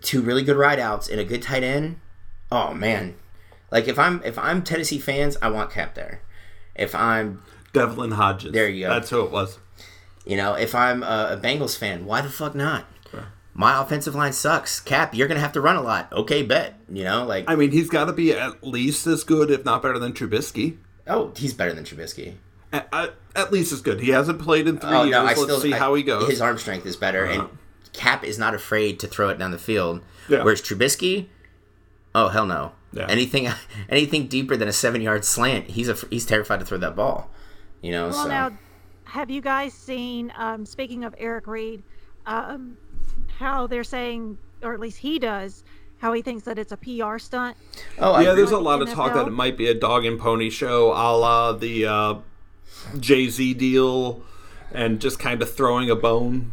two really good wideouts and a good tight end. Oh man, like if I'm if I'm Tennessee fans, I want Cap there. If I'm
Devlin Hodges.
There you go.
That's who it was.
you know if I'm a, a Bengals fan, why the fuck not? My offensive line sucks. Cap, you're gonna have to run a lot. Okay, bet. You know, like
I mean, he's got to be at least as good, if not better, than Trubisky.
oh, he's better than Trubisky.
At, at, at least as good. He hasn't played in three
Oh
years.
no,
Let's
still
see
I-
how he goes.
His arm strength is better, and Cap is not afraid to throw it down the field.
Yeah.
Whereas Trubisky, oh hell no.
Yeah.
Anything anything deeper than a seven yard slant, he's a he's terrified to throw that ball. You know,
Well,
so
now, have you guys seen? Um, speaking of Eric Reid, um, how they're saying, or at least he does, how he thinks that it's a PR stunt.
oh
yeah, there's a
Like
lot of talk that it might be a dog and pony show, a la the uh, Jay Z deal, and just kind of throwing a bone.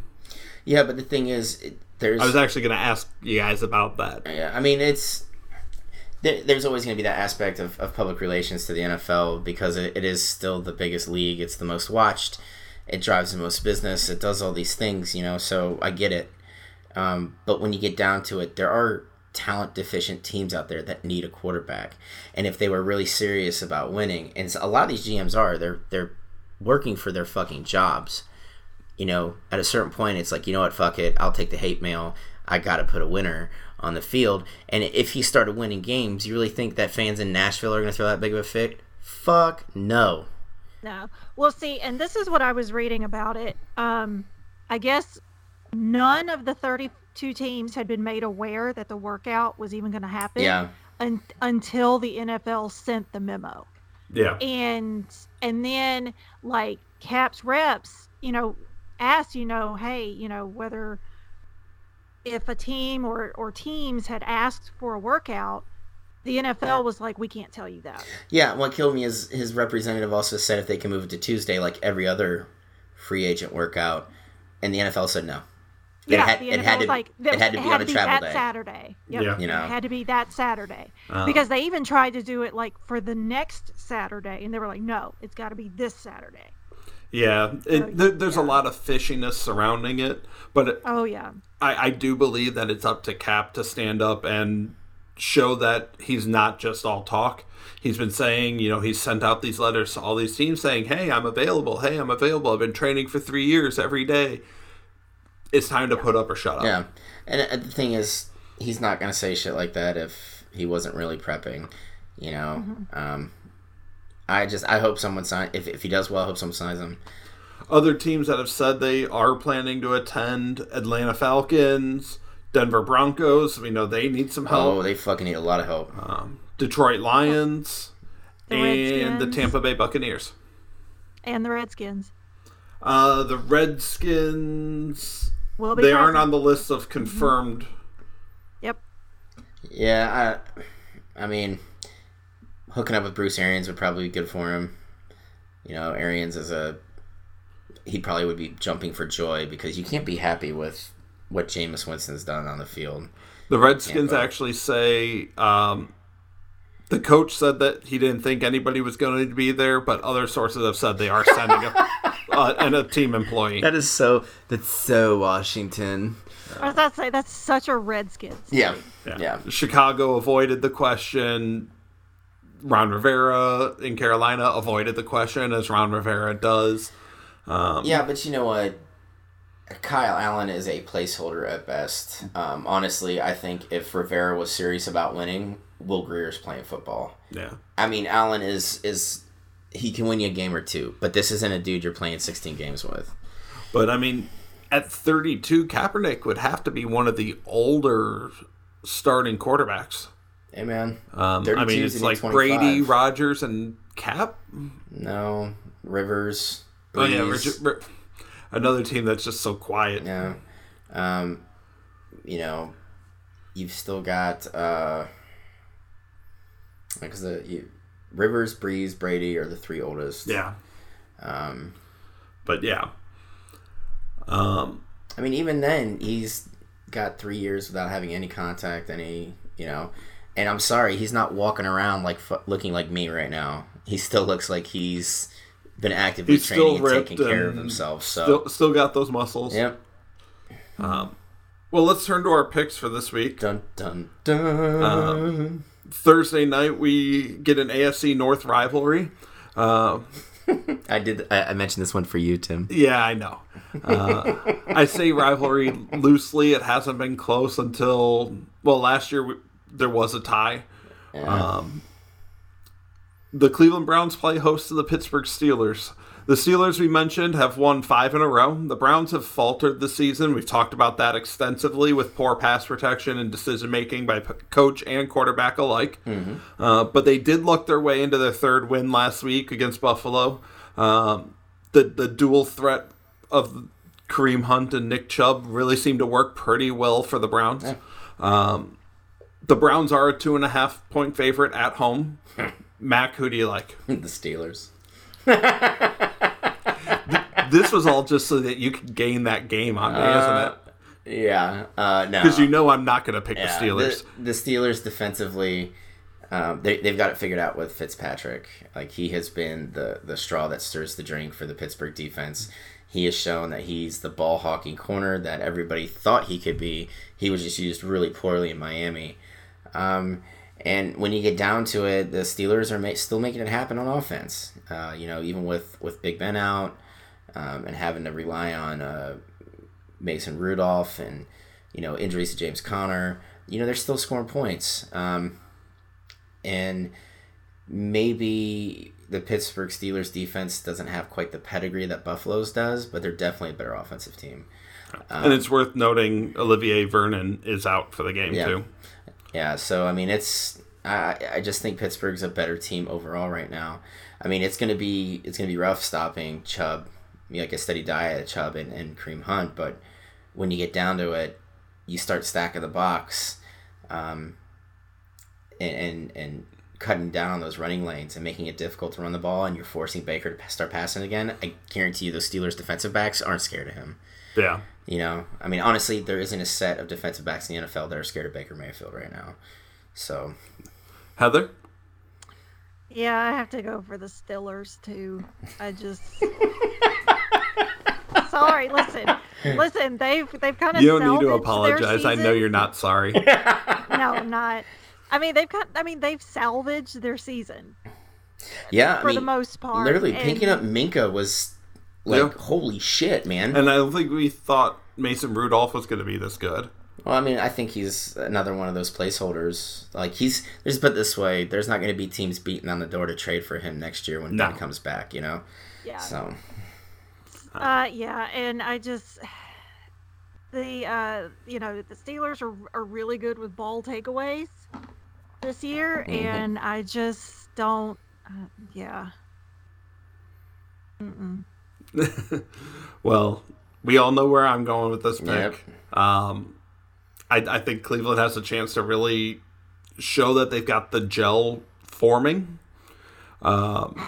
yeah, but the thing is, it, there's
I was actually going to ask you guys about that.
Yeah, I mean it's there, there's always going to be that aspect of, of public relations to the NFL because it, it is still the biggest league. It's the most watched. It drives the most business. It does all these things, you know. So I get it. Um, but when you get down to it, there are talent deficient teams out there that need a quarterback. And if they were really serious about winning, and a lot of these GMs are, they're they're working for their fucking jobs you know, at a certain point, it's like, you know what, fuck it, I'll take the hate mail. I got to put a winner on the field. And if he started winning games, you really think that fans in Nashville are to throw that big of a fit? Fuck no.
No. Well, see, and this is what I was reading about it. Um, I guess none of the 32 teams had been made aware that the workout was even going to happen
Yeah.
un- until the NFL sent the memo.
Yeah.
and and then like caps reps you know asked you know hey you know whether if a team or or teams had asked for a workout the nfl was like we can't tell you that
Yeah, what killed me is his representative also said if they can move it to Tuesday, like every other free agent workout, and the NFL said no. It
yeah
had-
the
it had to-
like
it had to be on a travel
that
day.
saturday yep.
Yeah.
You know.
it had to be that saturday
Uh,
because they even tried to do it like for the next saturday and they were like no it's got to be this saturday
Yeah, it, there, there's a lot of fishiness surrounding it, but it,
oh yeah
I, I do believe that it's up to Cap to stand up and show that he's not just all talk. He's been saying, you know, he's sent out these letters to all these teams saying, "Hey, I'm available. Hey, I'm available. I've been training for three years every day. It's time to put up or shut up."
Yeah, and uh, the thing is, he's not gonna say shit like that if he wasn't really prepping. You know, um, I just I hope someone signs if if he does well, I hope someone signs him.
Other teams that have said they are planning to attend: Atlanta Falcons, Denver Broncos. We know they need some help.
Oh, they fucking need a lot of help.
um, Detroit Lions,
The
and the Tampa Bay Buccaneers.
and the redskins
Uh, the Redskins.
Will be
They aren't on the list of confirmed.
yep
Yeah, I, I mean, hooking up with Bruce Arians would probably be good for him. You know, Arians is a he probably would be jumping for joy because you can't be happy with what Jameis Winston's done on the field.
The Redskins actually say um, the coach said that he didn't think anybody was going to be there, but other sources have said they are sending a, uh, and a team employee.
That is so. That's so Washington.
I was about to say that's such a redskins
Yeah,
Yeah.
yeah.
Chicago avoided the question. Ron Rivera in Carolina avoided the question, as Ron Rivera does.
Yeah, but you know what? Kyle Allen is a placeholder at best. Um, honestly, I think if Rivera was serious about winning, Will Grier's playing football.
Yeah.
I mean, Allen is is he can win you a game or two, but this isn't a dude you're playing 16 games with.
But I mean, at 32, Kaepernick would have to be one of the older starting quarterbacks.
Hey man,
Um, I
32
mean, it's like
25.
Brady, Rodgers, and Cap.
no Rivers.
Oh yeah, Richard, Ri- another team that's just so quiet.
Yeah. Um, you know, you've still got uh, because the you, Rivers, Brees, Brady are the three oldest.
Yeah,
Um,
but yeah. Um,
I mean, even then, he's got three years without having any contact, any you know. And I'm sorry, he's not walking around like looking like me right now. He still looks like he's been actively
he's
training and taking care of himself. So,
still, still got those muscles.
yep.
Well, let's turn to our picks for this week.
Dun dun dun.
Thursday night, we get an AFC North rivalry. Uh,
I did. I, I mentioned this one for you, Tim.
Yeah, I know. Uh, I say rivalry loosely. It hasn't been close until well, last year we, there was a tie. Um, the Cleveland Browns play host to the Pittsburgh Steelers. The Steelers we mentioned have won five in a row. The Browns have faltered this season. We've talked about that extensively with poor pass protection and decision making by p- coach and quarterback alike. Uh, but they did luck their way into their third win last week against Buffalo. Um, the the dual threat of Kareem Hunt and Nick Chubb really seemed to work pretty well for the Browns. Um, the Browns are a two and a half point favorite at home. Mac, who do you like?
the Steelers.
This was all just so that you could gain that game on me, isn't it?
Yeah. Uh, no.
Because you know I'm not going to pick
Yeah,
the Steelers.
The, the Steelers defensively, um, they, they've got it figured out with Fitzpatrick. Like he has been the the straw that stirs the drink for the Pittsburgh defense. He has shown that he's the ball hawking corner that everybody thought he could be. He was just used really poorly in Miami. Um, and when you get down to it, the Steelers are ma- still making it happen on offense. Uh, you know, even with with Big Ben out um, and having to rely on uh, Mason Rudolph and you know injuries to James Conner, you know they're still scoring points. Um, and maybe the Pittsburgh Steelers defense doesn't have quite the pedigree that Buffalo's does, but they're definitely a better offensive team.
and it's worth noting Olivier Vernon is out for the game
Yeah.
too.
Yeah, so I mean it's I I just think Pittsburgh's a better team overall right now. I mean, it's gonna be it's gonna be rough stopping Chubb, like a steady diet of Chubb and, and Kareem Hunt, but when you get down to it, you start stacking the box, um, and, and and cutting down on those running lanes and making it difficult to run the ball, and you're forcing Baker to start passing again. I guarantee you, those Steelers defensive backs aren't scared of him.
Yeah.
You know, I mean, honestly, there isn't a set of defensive backs in the NFL that are scared of Baker Mayfield right now. So,
Heather?
Yeah, I have to go for the Stillers too. I just sorry. Listen, listen. They've they've kind of
You don't need to apologize. I know you're not sorry.
No, I'm not. I mean, they've got. I mean, they've salvaged their season
yeah, I
for
mean,
the most part.
literally
and-
picking up Minkah was like,
Yeah.
holy shit, man.
and I don't think we thought Mason Rudolph was going to be this good.
Well, I mean, I think he's another one of those placeholders. Like he's, just put this way: there's not going to be teams beating on the door to trade for him next year when
No.
Ben comes back. You know,
Yeah.
so
Uh, yeah, and I just the uh, you know the Steelers are are really good with ball takeaways this year,
Mhm.
and I just don't. Uh, yeah. Mm-mm.
well, we all know where I'm going with this pick.
Yep.
Um, I, I think Cleveland has a chance to really show that they've got the gel forming. Um,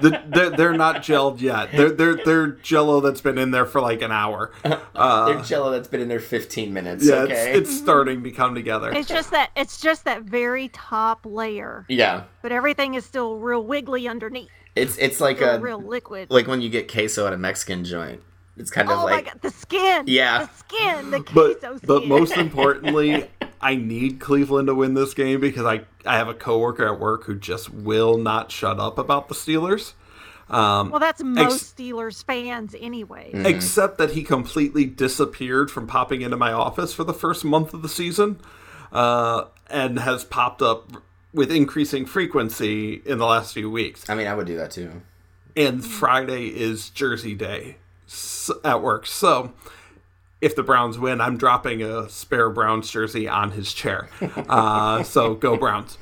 the, they're, they're not gelled yet. They're they're they're Jello that's been in there for like an hour. Uh,
they're Jello that's been in there 15 minutes.
yeah,
okay,
it's, it's starting to come together.
It's just that it's just that very top layer,
yeah,
but everything is still real wiggly underneath,
it's it's like
real,
a
real liquid.
like when you get queso at a Mexican joint. It's kind of
oh
like
my god, the skin!
Yeah.
the skin, the
but
skin.
but most importantly, I need Cleveland to win this game because I I have a coworker at work who just will not shut up about the Steelers. Um,
well, that's most Steelers fans, anyway.
Mm.
except that he completely disappeared from popping into my office for the first month of the season, uh, and has popped up with increasing frequency in the last few weeks.
I mean, I would do that too.
And Friday is Jersey Day s- at work, so. If the Browns win, I'm dropping a spare Browns jersey on his chair. Uh, so go Browns.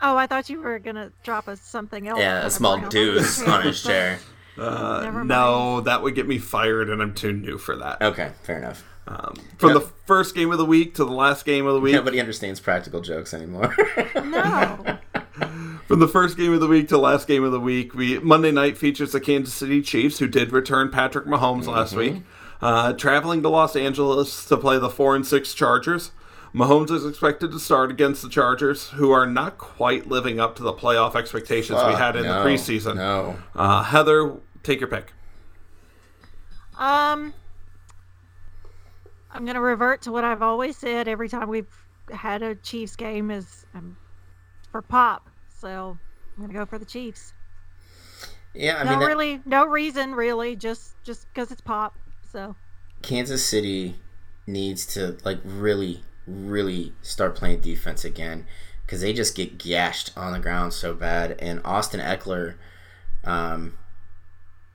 Oh, I thought you were gonna drop us something else.
Yeah, a small
ground.
deuce on his chair.
Uh, no, that would get me fired, and I'm too new for that.
Okay, fair enough.
Um, from
Yeah.
the first game of the week to the last game of the week,
Nobody understands practical jokes anymore.
No.
From the first game of the week to last game of the week, we Monday night features the Kansas City Chiefs, who did return Patrick Mahomes last week, uh, traveling to Los Angeles to play the four and six Chargers. Mahomes is expected to start against the Chargers, who are not quite living up to the playoff expectations we had in
no,
the preseason.
No.
Uh, Heather, take your pick.
Um, I'm gonna revert to what I've always said every time we've had a Chiefs game is um, for pop. So I'm gonna go for the Chiefs.
Yeah, I
no,
mean, that-
really, no reason, really, just just because it's pop. So
Kansas City needs to like really, really start playing defense again because they just get gashed on the ground so bad. And Austin Ekeler, um,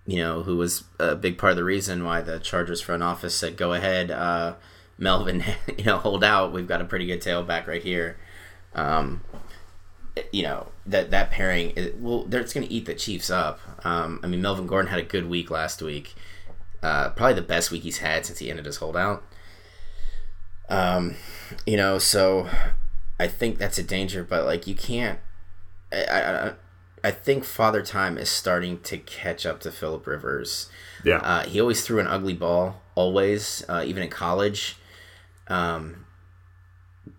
you know, who was a big part of the reason why the Chargers front office said, "Go ahead, uh, Melvin, you know, hold out. We've got a pretty good tailback right here." Um, you know that that pairing, it, well, they're- it's going to eat the Chiefs up. Um, I mean, Melvin Gordon had a good week last week uh, probably the best week he's had since he ended his holdout. Um, you know, so I think that's a danger, but like you can't. I, I, I think Father Time is starting to catch up to Philip Rivers.
Yeah.
Uh, he always threw an ugly ball, always, uh, even in college. Um,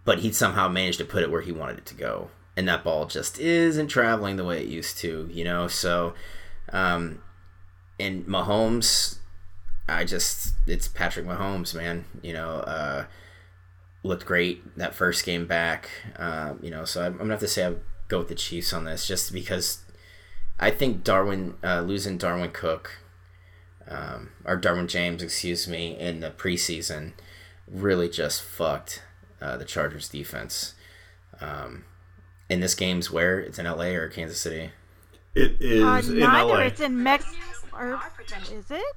but he somehow managed to put it where he wanted it to go, and that ball just isn't traveling the way it used to, you know. So, um, and Mahomes, I just it's Patrick Mahomes, man. You know, uh, looked great that first game back. Uh, you know, so I'm, I'm gonna have to say I go with the Chiefs on this, just because I think Darwin uh, losing Darwin Cook, um, or Derwin James, excuse me, in the preseason, really just fucked uh, the Chargers defense. Um, and this game's where it's in LA or Kansas City.
It is
uh,
in
neither.
LA.
It's in Mexico. Or is it?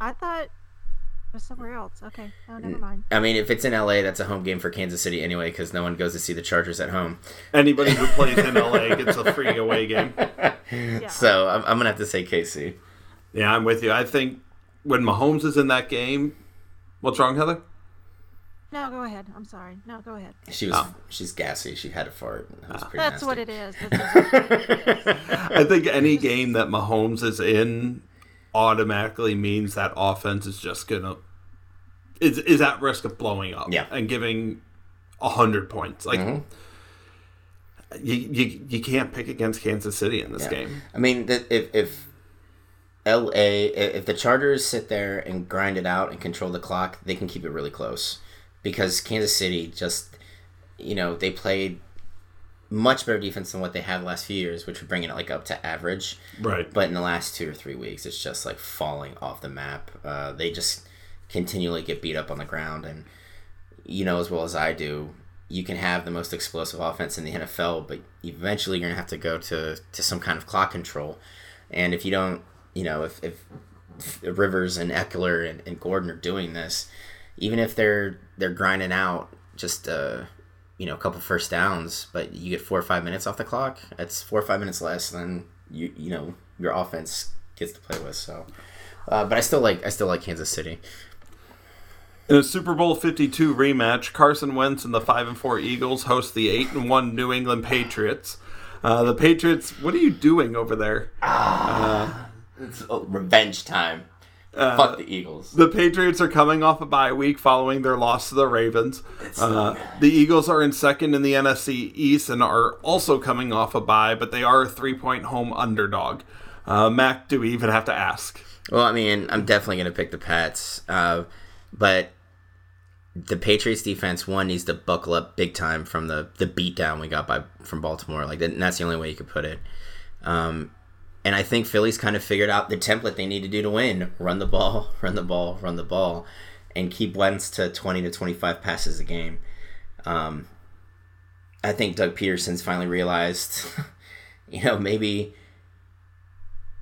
I thought. It was somewhere else. Okay, no, never mind.
I mean, if it's in LA, that's a home game for Kansas City anyway, because no one goes to see the Chargers at home.
Anybody who plays in LA gets a free away game.
Yeah.
So I'm, I'm gonna have to say KC.
Yeah, I'm with you. I think when Mahomes is in that game, what's wrong, Heather?
No, go ahead. I'm sorry. No, go ahead.
She was
Oh.
she's gassy. She had a fart. That was ah. pretty
That's
nasty.
what it is.
I think any game that Mahomes is in automatically means that offense is just gonna is is at risk of blowing up
Yeah.
and giving a hundred points. Like mm-hmm. you, you you can't pick against Kansas City in this
Yeah.
game.
I mean, if if LA, if the Chargers sit there and grind it out and control the clock, they can keep it really close because Kansas City just, you know, they played much better defense than what they had the last few years, which would bring it like up to average.
Right.
But in the last two or three weeks, it's just like falling off the map. Uh, they just continually get beat up on the ground, and you know as well as I do, you can have the most explosive offense in the NFL, but eventually you're gonna have to go to to some kind of clock control. And if you don't, you know, if if, if Rivers and Ekeler and, and Gordon are doing this, even if they're they're grinding out just uh you know a couple first downs, but you get four or five minutes off the clock, that's four or five minutes less than you you know your offense gets to play with. So, uh, but I still like I still like Kansas City.
In a Super Bowl 52 rematch, Carson Wentz and the 5 and 4 Eagles host the 8 and 1 New England Patriots. Uh, the Patriots, what are you doing over there?
It's oh, revenge time. Fuck the Eagles.
The Patriots are coming off a bye week following their loss to the Ravens. Uh, the Eagles are in second in the NFC East and are also coming off a bye, but they are a three point home underdog. Uh, Mac, do we even have to ask?
Well, I mean, I'm definitely going to pick the Pats, uh, but the Patriots defense one needs to buckle up big time from the the beatdown we got by from Baltimore. Like, that's the only way you could put it. Um, and I think Philly's kind of figured out the template they need to do to win: run the ball, run the ball, run the ball, and keep Wentz to 20 to 25 passes a game. Um, I think Doug Pederson's finally realized, you know, maybe,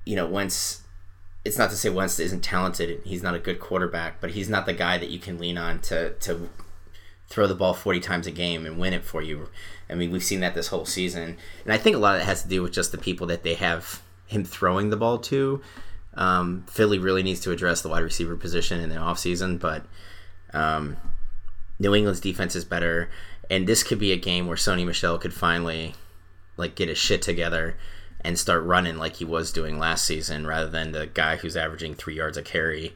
you know, Wentz it's not to say Wentz isn't talented. He's not a good quarterback, but he's not the guy that you can lean on to to throw the ball 40 times a game and win it for you. I mean, we've seen that this whole season. And I think a lot of it has to do with just the people that they have him throwing the ball to. Um, Philly really needs to address the wide receiver position in the offseason, but um, New England's defense is better. And this could be a game where Sony Michel could finally like get his shit together and start running like he was doing last season rather than the guy who's averaging three yards a carry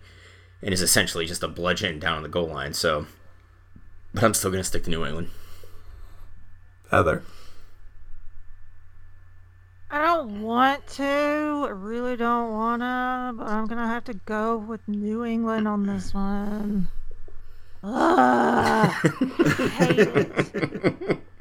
and is essentially just a bludgeon down on the goal line. So, but I'm still to stick to New England.
Heather.
I don't want to. I really don't wanna, but I'm gonna have to go with New England on this one. Ugh, hate it.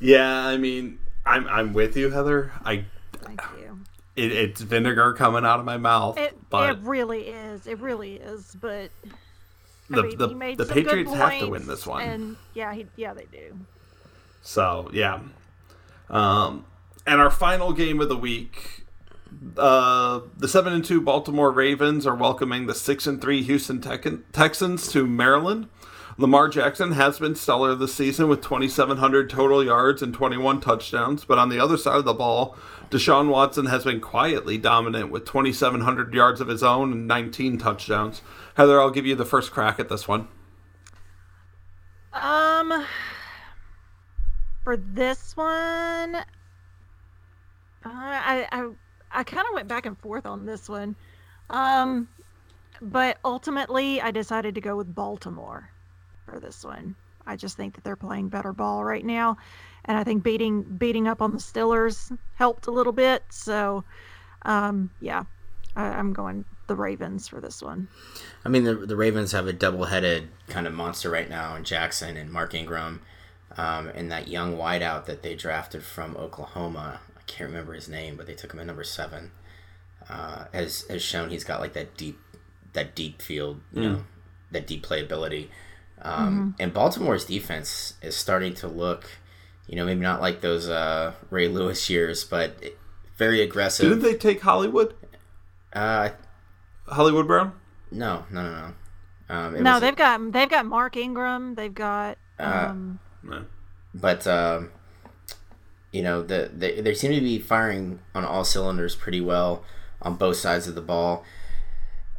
Yeah, I mean, I'm I'm with you, Heather. I
Thank you.
it, it's vinegar coming out of my mouth,
It,
but
it really is. It really is. But I
the
mean,
the,
he made
the Patriots have to win this one.
And yeah, he, yeah, they do.
So yeah, um, and our final game of the week, uh, the seven and two Baltimore Ravens are welcoming the six and three Houston Texans to Maryland. Lamar Jackson has been stellar this season with 2,700 total yards and 21 touchdowns. But on the other side of the ball, Deshaun Watson has been quietly dominant with 2,700 yards of his own and 19 touchdowns. Heather, I'll give you the first crack at this one.
Um, for this one, I I I kind of went back and forth on this one, um, but ultimately I decided to go with Baltimore for this one. I just think that they're playing better ball right now, and I think beating beating up on the Stillers helped a little bit. So, um, yeah, I, I'm going the Ravens for this one.
I mean, the, the Ravens have a double headed kind of monster right now in Jackson and Mark Ingram um, and that young wideout that they drafted from Oklahoma. I can't remember his name, but they took him at number seven. Uh, has has shown he's got like that deep that deep field, you know, that deep playability. Um, And Baltimore's defense is starting to look, you know, maybe not like those uh, Ray Lewis years, but very aggressive.
Didn't they take Hollywood?
Uh,
Hollywood Brown?
no, no, no, no. Um,
No,
was-
they've got they've got Mark Ingram. They've got
Uh,
um,
No.
but um, you know the, the they seem to be firing on all cylinders pretty well on both sides of the ball.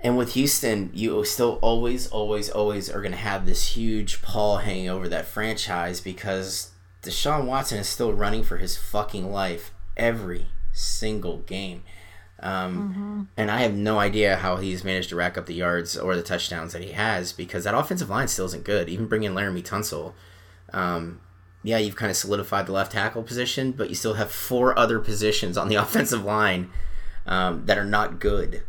And with Houston, you still always, always, always are going to have this huge pall hanging over that franchise because Deshaun Watson is still running for his fucking life every single game. Um, And I have no idea how he's managed to rack up the yards or the touchdowns that he has because that offensive line still isn't good. Even bringing Laremy Tunsil, um, yeah, you've kind of solidified the left tackle position, but you still have four other positions on the offensive line um, that are not good.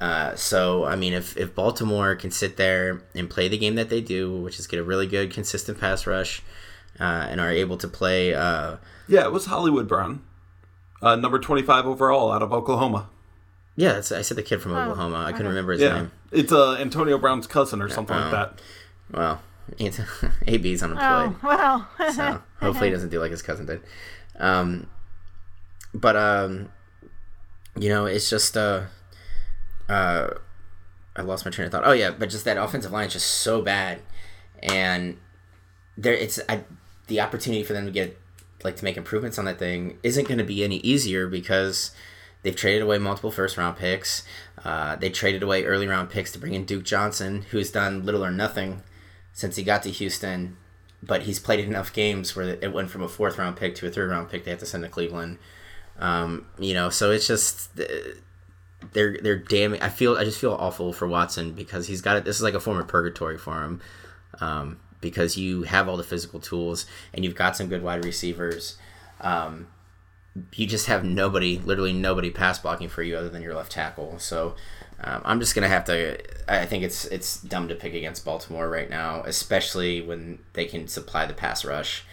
Uh, so, I mean, if, if Baltimore can sit there and play the game that they do, which is get a really good, consistent pass rush, uh, and are able to play, uh,
Yeah, it was Hollywood Brown, uh, number twenty-five overall out of Oklahoma.
yeah, that's, I said the kid from Oklahoma. I couldn't remember his
Yeah,
name.
it's uh, Antonio Brown's cousin or something like
Oh.
that.
Well, it's, AB's unemployed.
oh well.
so hopefully he doesn't do like his cousin did. Um, but um, you know, it's just uh, uh, I lost my train of thought. Oh yeah, but just that offensive line is just so bad, and there it's I, the opportunity for them to get like to make improvements on that thing isn't going to be any easier because they've traded away multiple first round picks. Uh, they traded away early round picks to bring in Duke Johnson, who's done little or nothing since he got to Houston, but he's played enough games where it went from a fourth round pick to a third round pick. They have to send to Cleveland. Um, you know, so it's just they're they're damning. I feel I just feel awful for Watson because he's got it. This is like a form of purgatory for him. Um, because you have all the physical tools and you've got some good wide receivers. Um, you just have nobody, literally nobody pass blocking for you other than your left tackle. So um, I'm just gonna have to. I think it's it's dumb to pick against Baltimore right now, especially when they can supply the pass rush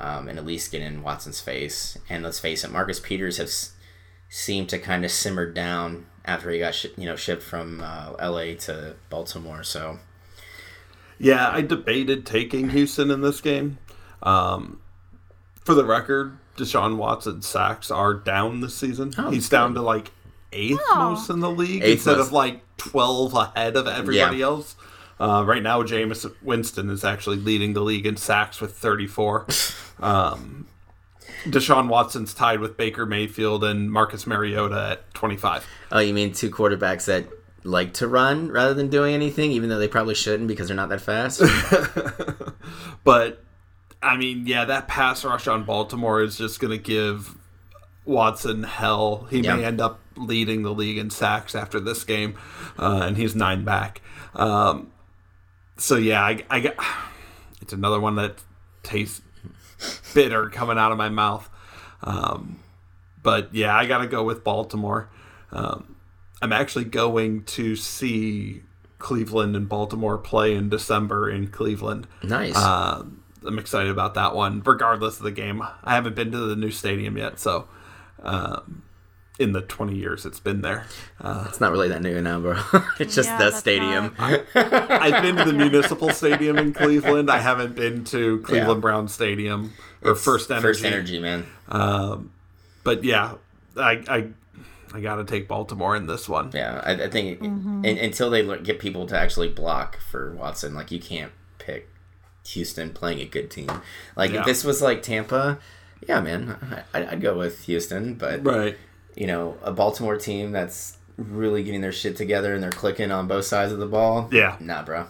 um, and at least get in Watson's face. And let's face it, Marcus Peters has seemed to kind of simmered down after he got sh- you know shipped from uh, L.A. to Baltimore. So
Yeah, I debated taking Houston in this game. Um, for the record, Deshaun Watson's sacks are down this season.
Oh,
He's
good.
down to like eighth
Oh.
most in the league
Eighth
instead
most.
of like 12 ahead of everybody
Yeah.
else. Uh, right now, Jameis Winston is actually leading the league in sacks with 34. um, Deshaun Watson's tied with Baker Mayfield and Marcus Mariota at 25.
Oh, you mean two quarterbacks that like to run rather than doing anything, even though they probably shouldn't because they're not that fast?
But I mean, yeah, that pass rush on Baltimore is just going to give Watson hell. He may end up leading the league in sacks after this game, uh, and he's nine back. Um, so yeah, I, I got it's another one that tastes bitter coming out of my mouth. Um, but yeah, I got to go with Baltimore. Um, I'm actually going to see Cleveland and Baltimore play in December in Cleveland.
nice.
Uh, I'm excited about that one, regardless of the game. I haven't been to the new stadium yet, so um, in the 20 years it's been there, uh,
it's not really that new now, bro. it's just
Yeah,
the
that's
stadium.
I've been to the municipal stadium in Cleveland. I haven't been to Cleveland
Yeah.
Brown Stadium or First Energy.
First energy, man.
But yeah, I I, I got to take Baltimore in this one.
Yeah, I, I think un until they get people to actually block for Watson, like you can't pick Houston playing a good team. Like
Yeah.
if this was like Tampa, yeah, man, I, I'd go with Houston. But
Right.
you know, a Baltimore team that's really getting their shit together and they're clicking on both sides of the ball.
Yeah.
nah, bro.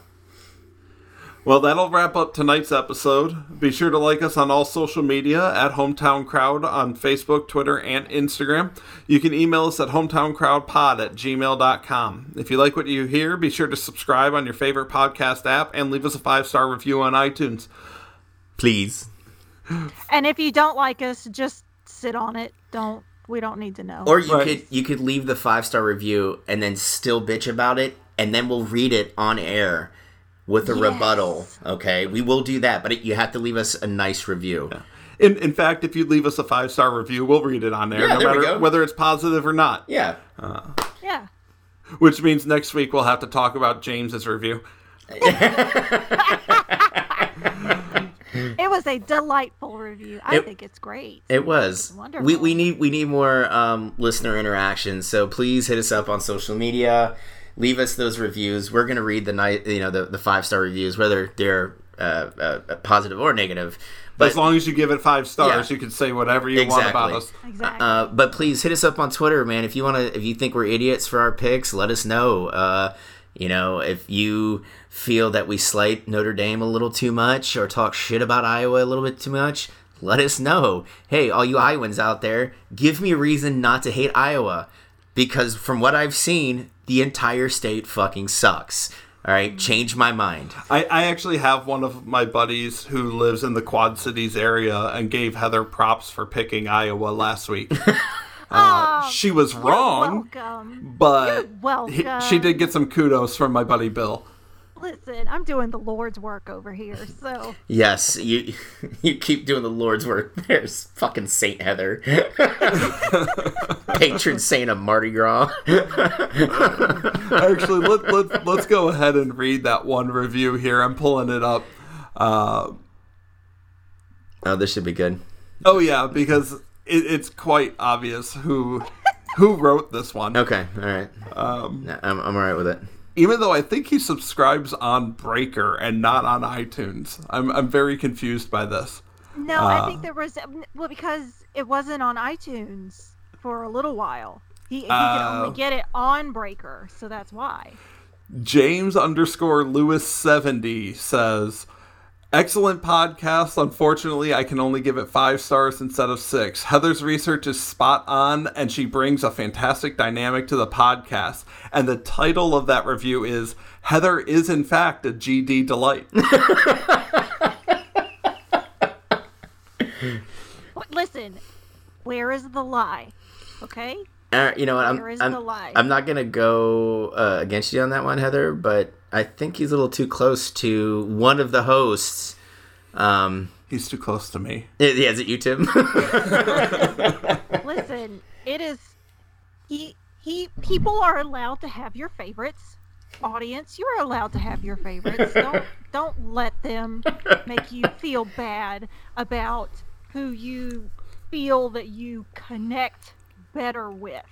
Well, that'll wrap up tonight's episode. Be sure to like us on all social media at Hometown Crowd on Facebook, Twitter, and Instagram. You can email us at hometowncrowdpod at gmail.com. If you like what you hear, be sure to subscribe on your favorite podcast app and leave us a five star review on iTunes.
Please.
And if you don't like us, just sit on it. Don't we don't need to know.
Or you
Right.
could you could leave the five star review and then still bitch about it, and then we'll read it on air with a rebuttal. Okay, we will do that, but it, you have to leave us a nice review.
In, in fact, if you leave us a five star review, we'll read it on there,
Yeah,
no
there
matter whether it's positive or not.
Yeah.
Uh, yeah.
Which means next week we'll have to talk about James's review.
It was a delightful review. I
It-
think it's great.
It was.
Wonderful.
We, we need we need more um, listener interaction. So please hit us up on social media. leave us those reviews. We're gonna read the night, you know, the, the five star reviews, whether they're uh, uh, positive or negative. But
as long as you give it five stars,
Yeah.
you can say whatever you want about us.
Exactly.
Uh, but please hit us up on Twitter, man. If you want to, if you think we're idiots for our picks, let us know. Uh, you know, if you feel that we slight Notre Dame a little too much or talk shit about Iowa a little bit too much, let us know. Hey, all you Iowans out there, give me a reason not to hate Iowa. Because from what I've seen, the entire state fucking sucks. All right, change my mind.
I, I actually have one of my buddies who lives in the Quad Cities area and gave Heather props for picking Iowa last week. Uh,
Oh,
she was
You're
wrong,
welcome.
but
You're
he- she did get some kudos from my buddy Bill.
Listen, I'm doing the Lord's work over here, so
Yes, you you keep doing the Lord's work. There's fucking Saint Heather, patron saint of Mardi Gras.
Actually, let, let, let's go ahead and read that one review here. I'm pulling it up. Uh,
oh, this should be good.
oh, yeah, because it, it's quite obvious who who wrote this one.
Okay, all right. Um, I'm I'm all right with it.
Even though I think he subscribes on Breaker and not on iTunes. I'm, I'm very confused by this.
no, I think um, there was well because it wasn't on iTunes for a little while. He, he could
Oh.
only get it on Breaker, so that's why.
James underscore Lewis 70 says, Excellent podcast. Unfortunately, I can only give it five stars instead of six. Heather's research is spot on, and she brings a fantastic dynamic to the podcast. And the title of that review is Heather is, in fact, a GD delight.
Listen, where is the lie? Okay?
Uh, you know what? I'm
Where is
I'm,
the lie?
I'm not gonna go uh, against you on that one, Heather. But I think he's a little too close to one of the hosts. Um,
He's too close to me.
yeah, is it you, Tim?
Listen, it is he he people are allowed to have your favorites. Audience, you're allowed to have your favorites. Don't don't let them make you feel bad about who you feel that you connect better with.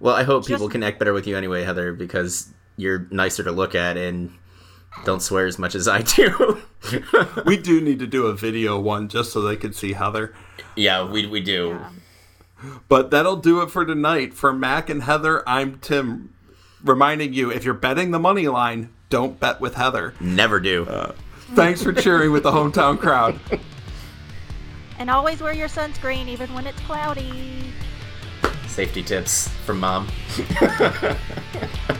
well, I hope people connect better with you anyway, Heather, because you're nicer to look at and don't swear as much as I do.
We do need to do a video one just so they can see Heather.
yeah, we we do.
But that'll do it for tonight. For Mac and Heather, I'm Tim, reminding you if you're betting the money line, don't bet with Heather.
Never do.
Uh, thanks for cheering with the hometown crowd.
And always wear your sunscreen even when it's cloudy.
Safety tips from mom.